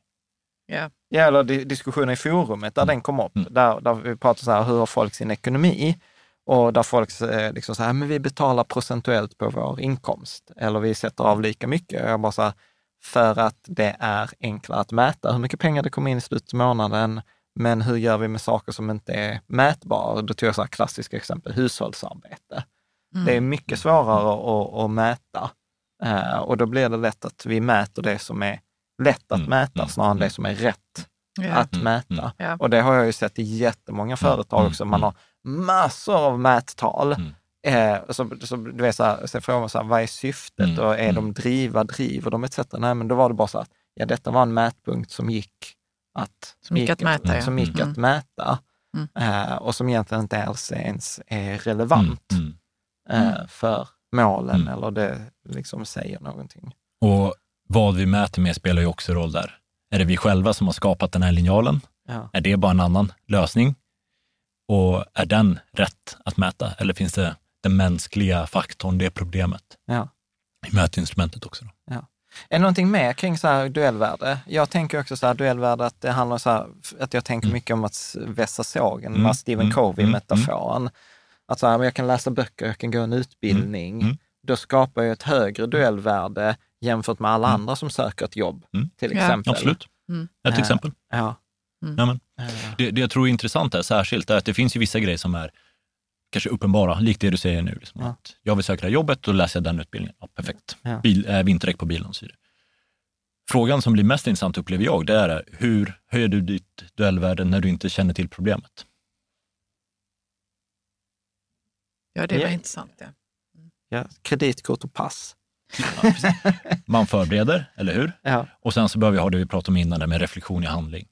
Ja. Ja, eller di- diskussionen i forumet där Mm. den kom upp, Mm. där, där vi pratade så här, hur har folk sin ekonomi? Och där folk eh, liksom så här, men vi betalar procentuellt på vår inkomst, eller vi sätter av lika mycket. Och jag bara så här, för att det är enklare att mäta hur mycket pengar det kommer in i slutet av månaden, men hur gör vi med saker som inte är mätbara? Då tog jag så här klassiska exempel, hushållsarbete. Mm. Det är mycket svårare att, att mäta Eh, och då blir det lätt att vi mäter det som är lätt att Mm, mäta mm, snarare än det mm. som är rätt Ja. att mäta. mm. Ja. Och det har jag ju sett i jättemånga företag också. Man har massor av mättal. Mm. Eh, så, så, du vet, så, här, så frågar man så här, vad är syftet Mm, och är de driva, driver de etc. Nej, men då var det bara så att ja, detta var en mätpunkt som gick att, Som gick att mäta, ja. Som gick Mm. att mäta Mm. eh, och som egentligen inte alls ens är relevant Mm, mm. eh, för målen Mm. eller det liksom säger någonting. Och vad vi mäter med spelar ju också roll där. Är det vi själva som har skapat den här linjalen? Ja. Är det bara en annan lösning? Och är den rätt att mäta? Eller finns det den mänskliga faktorn, det problemet Ja. i mätinstrumentet också? Då? Är det någonting mer kring så här duellvärde? Jag tänker också så här duellvärde att det handlar så här, att jag tänker Mm. mycket om att vässa sågen, Mm, med Stephen mm, Covey-metaforen. Att så här, men jag kan läsa böcker, jag kan gå en utbildning. mm. Då skapar jag ett högre duellvärde jämfört med alla Mm. andra som söker ett jobb, Mm. till Ja. exempel. Absolut. Mm. Ett Eh, exempel. Ja. Ja, men. Eh, Det, det jag tror är intressant här särskilt är att det finns ju vissa grejer som är kanske uppenbara, likt det du säger nu. Liksom, Ja. att jag vill söka det här jobbet, då läser jag den utbildningen. Ja, perfekt. Ja. Bil, äh, vinterdäck på bilen och så vidare. Frågan som blir mest intressant upplever jag, det är hur höjer du ditt duellvärde när du inte känner till problemet? Ja, det var Ja. intressant. Ja. ja. Kreditkort och pass. Ja. Man förbereder, eller hur? Ja. Och sen så behöver vi ha det vi pratade om innan, det med reflektion i handling.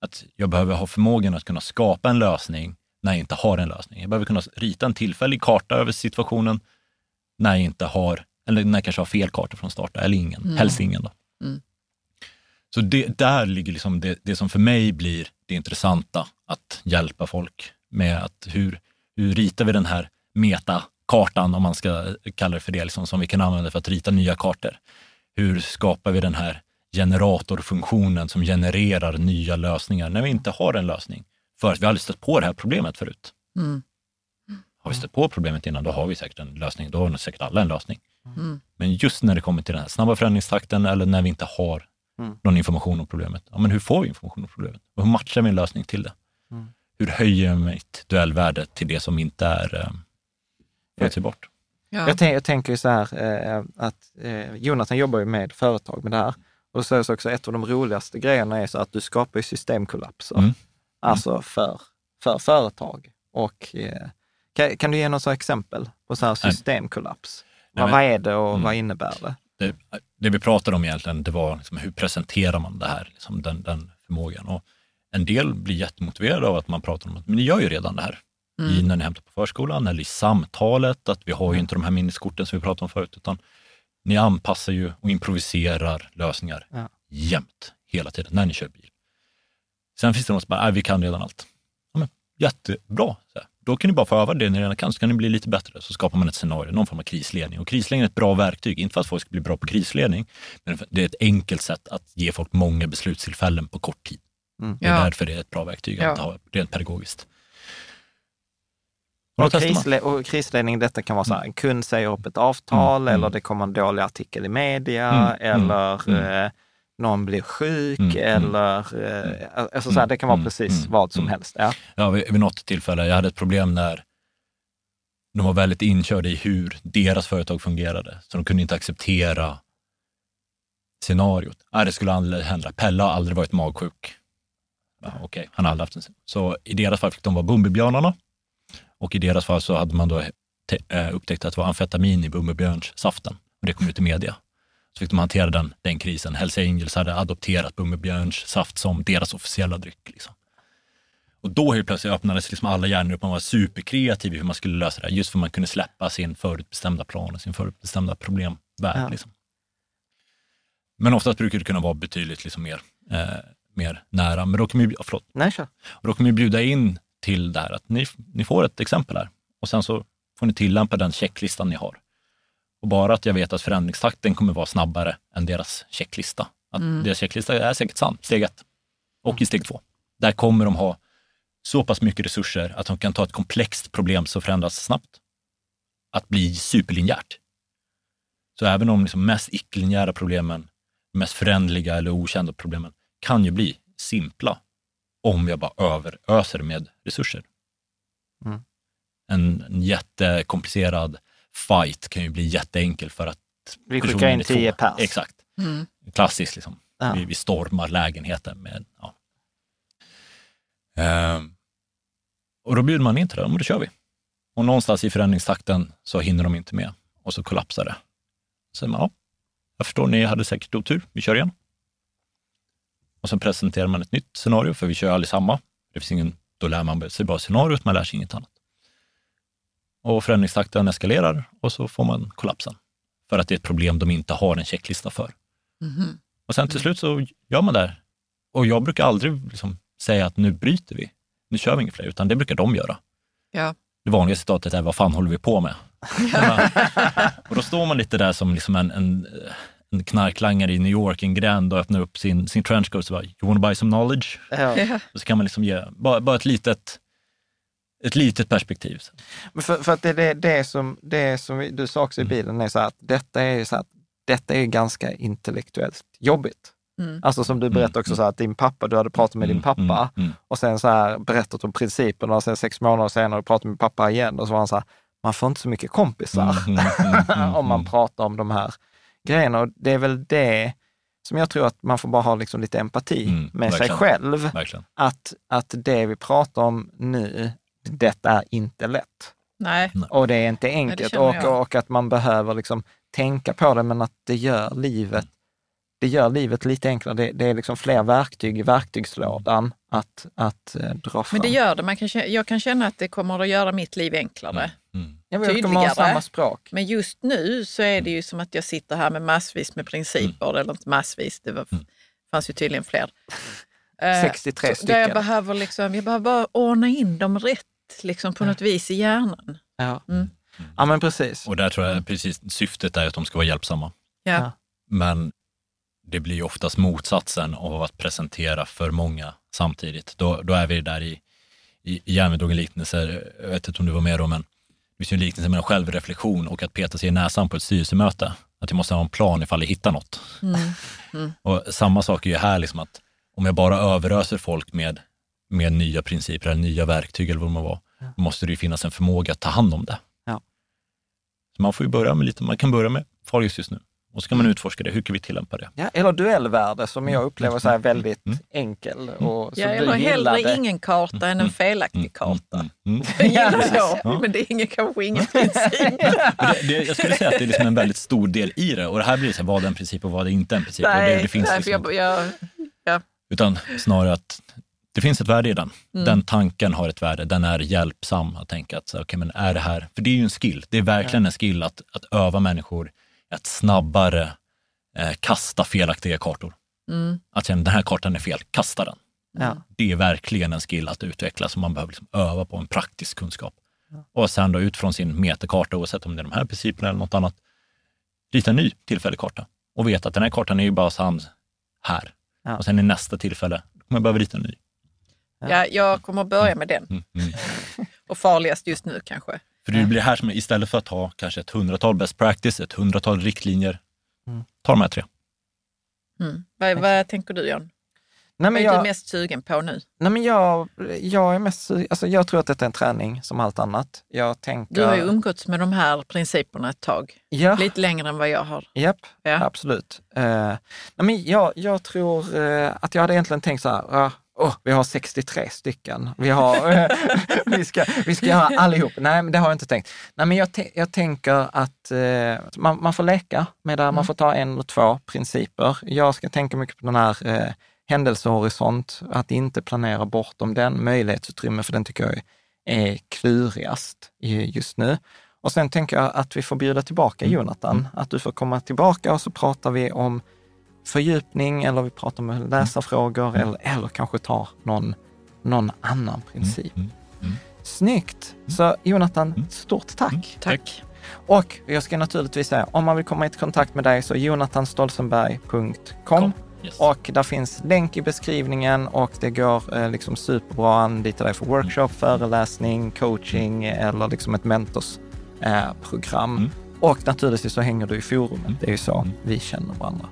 Att jag behöver ha förmågan att kunna skapa en lösning när jag inte har en lösning. Jag behöver kunna rita en tillfällig karta över situationen när jag inte har, eller när jag kanske har fel karta från start, eller ingen, Mm. helst ingen. Då. Mm. Så det, där ligger liksom det, det som för mig blir det intressanta, att hjälpa folk med att hur, hur ritar vi den här metakartan, om man ska kalla det för det, liksom, som vi kan använda för att rita nya kartor. Hur skapar vi den här generatorfunktionen som genererar nya lösningar när vi inte har en lösning? För att vi aldrig stött på det här problemet förut. Mm. Har vi stött på problemet innan, då har vi säkert en lösning. Då har nog säkert alla en lösning. Mm. Men just när det kommer till den här snabba förändringstakten eller när vi inte har Mm. någon information om problemet. Ja, men hur får vi information om problemet? Och hur matchar vi en lösning till det? Mm. Hur höjer jag mitt duellvärde till det som inte är eh, förutsägbart? Ja. Jag, jag tänker ju så här eh, att eh, Jonathan jobbar ju med företag med det här. Och så är det också ett av de roligaste grejerna är så att du skapar ju systemkollapser. Mm. Alltså för, för företag. Och eh, kan, kan du ge något exempel på så här systemkollaps? Nej, vad, men- vad är det och Mm. vad innebär det? Det, det vi pratade om egentligen, det var liksom hur presenterar man det här, liksom den, den förmågan. Och en del blir jättemotiverade av att man pratar om att men ni gör ju redan det här. I, när ni hämtar på förskolan eller i samtalet, att vi har ju inte de här minneskorten som vi pratade om förut, utan ni anpassar ju och improviserar lösningar Ja. jämt, hela tiden, när ni kör bil. Sen finns det någon som bara, vi kan redan allt. Ja, men, jättebra. Då kan ni bara få öva det ni redan kan, så kan ni bli lite bättre. Så skapar man ett scenario, någon form av krisledning. Och krisledning är ett bra verktyg, inte för att folk ska bli bra på krisledning, men det är ett enkelt sätt att ge folk många beslutstillfällen på kort tid. Mm. Det är Ja. därför det är ett bra verktyg Ja. att ha rent pedagogiskt. Och krisle- och krisledning, detta kan vara så här, en kund säger upp ett avtal Mm, eller mm. det kommer en dålig artikel i media Mm, mm, eller mm. Eh, någon blir sjuk Mm, mm. eller, eh, alltså så här, det kan vara Mm, precis mm, vad som mm. helst. Ja. Ja, vid, vid något tillfälle, jag hade ett problem när de var väldigt inkörda i hur deras företag fungerade. Så de kunde inte acceptera scenariot. Nej, det skulle aldrig hända. Pelle har aldrig varit magsjuk. Ja, Okej, han har aldrig haft en... Så i deras fall fick de vara Bumbibjörnarna. Och i deras fall så hade man då eh, upptäckt att det var amfetamin i Bumbibjörnssaften. Och det kom ut i media. Så fick de hantera den, den krisen. Hells Angels hade adopterat Bumbibjörnssaft som deras officiella dryck. Liksom. Och då helt plötsligt öppnades liksom alla hjärnor upp. Man var superkreativ i hur man skulle lösa det. här, Just för att man kunde släppa sin förutbestämda plan och sin förutbestämda problemvärld. Ja. Liksom. Men oftast brukar det kunna vara betydligt liksom mer, eh, mer nära. Men då kan vi, förlåt, Nej, och då kommer vi bjuda in till det här att ni, ni får ett exempel här och sen så får ni tillämpa den checklistan ni har. Och bara att jag vet att förändringstakten kommer vara snabbare än deras checklista. Att Mm. Deras checklista är säkert sann, steg ett. Och i steg två. Där kommer de ha så pass mycket resurser att de kan ta ett komplext problem som förändras snabbt, att bli superlinjärt. Så även om liksom mest icke-linjära problemen, mest förändliga eller okända problemen kan ju bli simpla om jag bara överöser med resurser. Mm. En, en jättekomplicerad fight kan ju bli jätteenkel för att Vi skickar in tio pers. Exakt. Mm. Klassiskt liksom. Ja. Vi, vi stormar lägenheten med, ja. Ehm, och då bjuder man in till det, men då kör vi. Och någonstans i förändringstakten så hinner de inte med och så kollapsar det. Så man, ja, jag förstår, ni hade säkert otur, vi kör igen. Och sen presenterar man ett nytt scenario, för vi kör aldrig samma. Det finns ingen, då lär man sig bara scenariot, man lär sig inget annat. Och förändringstakten eskalerar och så får man kollapsen. För att det är ett problem de inte har en checklista för. Mhm. Och sen till slut så gör man det. Och jag brukar aldrig liksom säga att nu bryter vi, nu kör vi inget fler, utan det brukar de göra. Ja. Det vanliga citatet är, vad fan håller vi på med? och då står man lite där som liksom en, en, en knarklangare i New York, en gränd och öppnar upp sin, sin trenchcoat och så bara, you wanna buy some knowledge? Ja. Och så kan man liksom ge, bara, bara ett litet, ett litet perspektiv. Men för, för att det är det, det som, det som du sa också i Mm. bilen, är så att detta är ju så att detta är ganska intellektuellt jobbigt. Mm. Alltså som du berättade också, så här, att din pappa, du hade pratat med din Mm, pappa mm, mm. och sen så här berättat om principerna och sen sex månader senare pratat med pappa igen och så var han så här, man får inte så mycket kompisar Mm, mm, mm, mm, om man mm. pratar om de här grejerna. Och det är väl det som jag tror att man får bara ha liksom lite empati Mm, med sig verkligen. själv. Verkligen. Att, att det vi pratar om nu, detta är inte lätt. Nej. Och det är inte enkelt känner och, och att man behöver liksom tänka på det, men att det gör livet, det gör livet lite enklare. Det, det är liksom fler verktyg i verktygslådan att, att eh, dra fram. Men det gör det. Man kan, jag kan känna att det kommer att göra mitt liv enklare. Mm. Ja, men jag kommer ha samma språk. Men just nu så är det ju som att jag sitter här med massvis med principer, eller inte massvis, det var, Mm. fanns ju tydligen fler. Eh, 63 så Där jag stycken. behöver, liksom, jag behöver bara ordna in dem rätt liksom, på något vis i hjärnan. Ja. Mm. ja, men precis. Och där tror jag precis syftet är att de ska vara hjälpsamma. Ja. Ja. Men det blir ju oftast motsatsen av att presentera för många samtidigt. Då, då är vi där i, i, i järnväg liknelser, jag vet inte om du var med då, men finns ju en liknelse mellan självreflektion och att peta sig i näsan på ett styrelsemöte. Att jag måste ha en plan ifall jag hittar något. Mm. Och samma sak är ju här, liksom att om jag bara överöser folk med, med nya principer eller nya verktyg eller vad det må vara, då måste det ju finnas en förmåga att ta hand om det. Ja. Så man får ju börja med lite, man kan börja med farligt just nu och så kan man utforska det, hur kan vi tillämpa det? Ja, eller duellvärde som jag upplever så här väldigt Mm. enkel. Och, Ja, som eller du gillade. hellre ingen karta än en felaktig karta. Mm, mm. Jag gillar så, Ja. men det är ingen, kanske ingen princip. Det, det, jag skulle säga att det är liksom en väldigt stor del i det och det här blir så här, vad är en princip och vad är inte en princip? och det, det finns nej, liksom, jag, jag, Utan snarare att det finns ett värde i den. Mm. Den tanken har ett värde, den är hjälpsam att tänka att, så, okay, men är det här, för det är ju en skill, det är verkligen en skill att, att öva människor att snabbare eh, kasta felaktiga kartor. mm, Att känna, den här kartan är fel, kasta den. Ja. Det är verkligen en skill att utveckla som man behöver liksom öva på, en praktisk kunskap. Och sen då utifrån sin meterkarta, oavsett om det är de här principerna eller något annat, rita en ny tillfällig karta och veta att den här kartan är ju bara sann här. Ja. Och sen i nästa tillfälle kommer jag behöva rita en ny. ja, jag kommer att börja med den. Mm, mm. Och farligast just nu kanske. För det blir här som istället för att ha kanske ett hundratal best practice, ett hundratal riktlinjer, Mm. ta de här tre. Mm. Vad, vad tänker du John? Nej, men vad är jag, du mest sugen på nu? nej, men jag, jag är mest, alltså jag tror att detta är en träning som allt annat. Jag tänker... Du har ju umgåtts med de här principerna ett tag. ja, Lite längre än vad jag har. Japp, Ja. absolut. Eh, nej, men jag, jag tror eh, att jag hade egentligen tänkt så här, uh, oh, vi har 63 stycken. Vi, har, vi, ska, vi ska göra allihop. Nej, men det har jag inte tänkt. Nej, men jag, jag tänker att eh, man, man får leka med det, man får ta en eller två principer. Jag ska tänka mycket på den här eh, händelsehorisont, att inte planera bortom den, möjlighetsutrymme, för den tycker jag är klurigast just nu. Och sen tänker jag att vi får bjuda tillbaka Jonathan, att du får komma tillbaka och så pratar vi om fördjupning eller vi pratar om läsarfrågor eller, eller kanske tar någon, någon annan princip. Mm. Mm. Snyggt! Så Jonathan, stort tack! Tack. Och jag ska naturligtvis säga, om man vill komma i kontakt med dig så jonathanstolzenberg.com. Yes. och där finns länk i beskrivningen och det går eh, liksom superbra att anlita dig för workshop, föreläsning, coaching eller liksom ett mentorsprogram. Eh. Mm. Och naturligtvis så hänger du i forumet. Mm. Det är ju så Mm. vi känner varandra.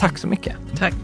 Tack så mycket. Tack.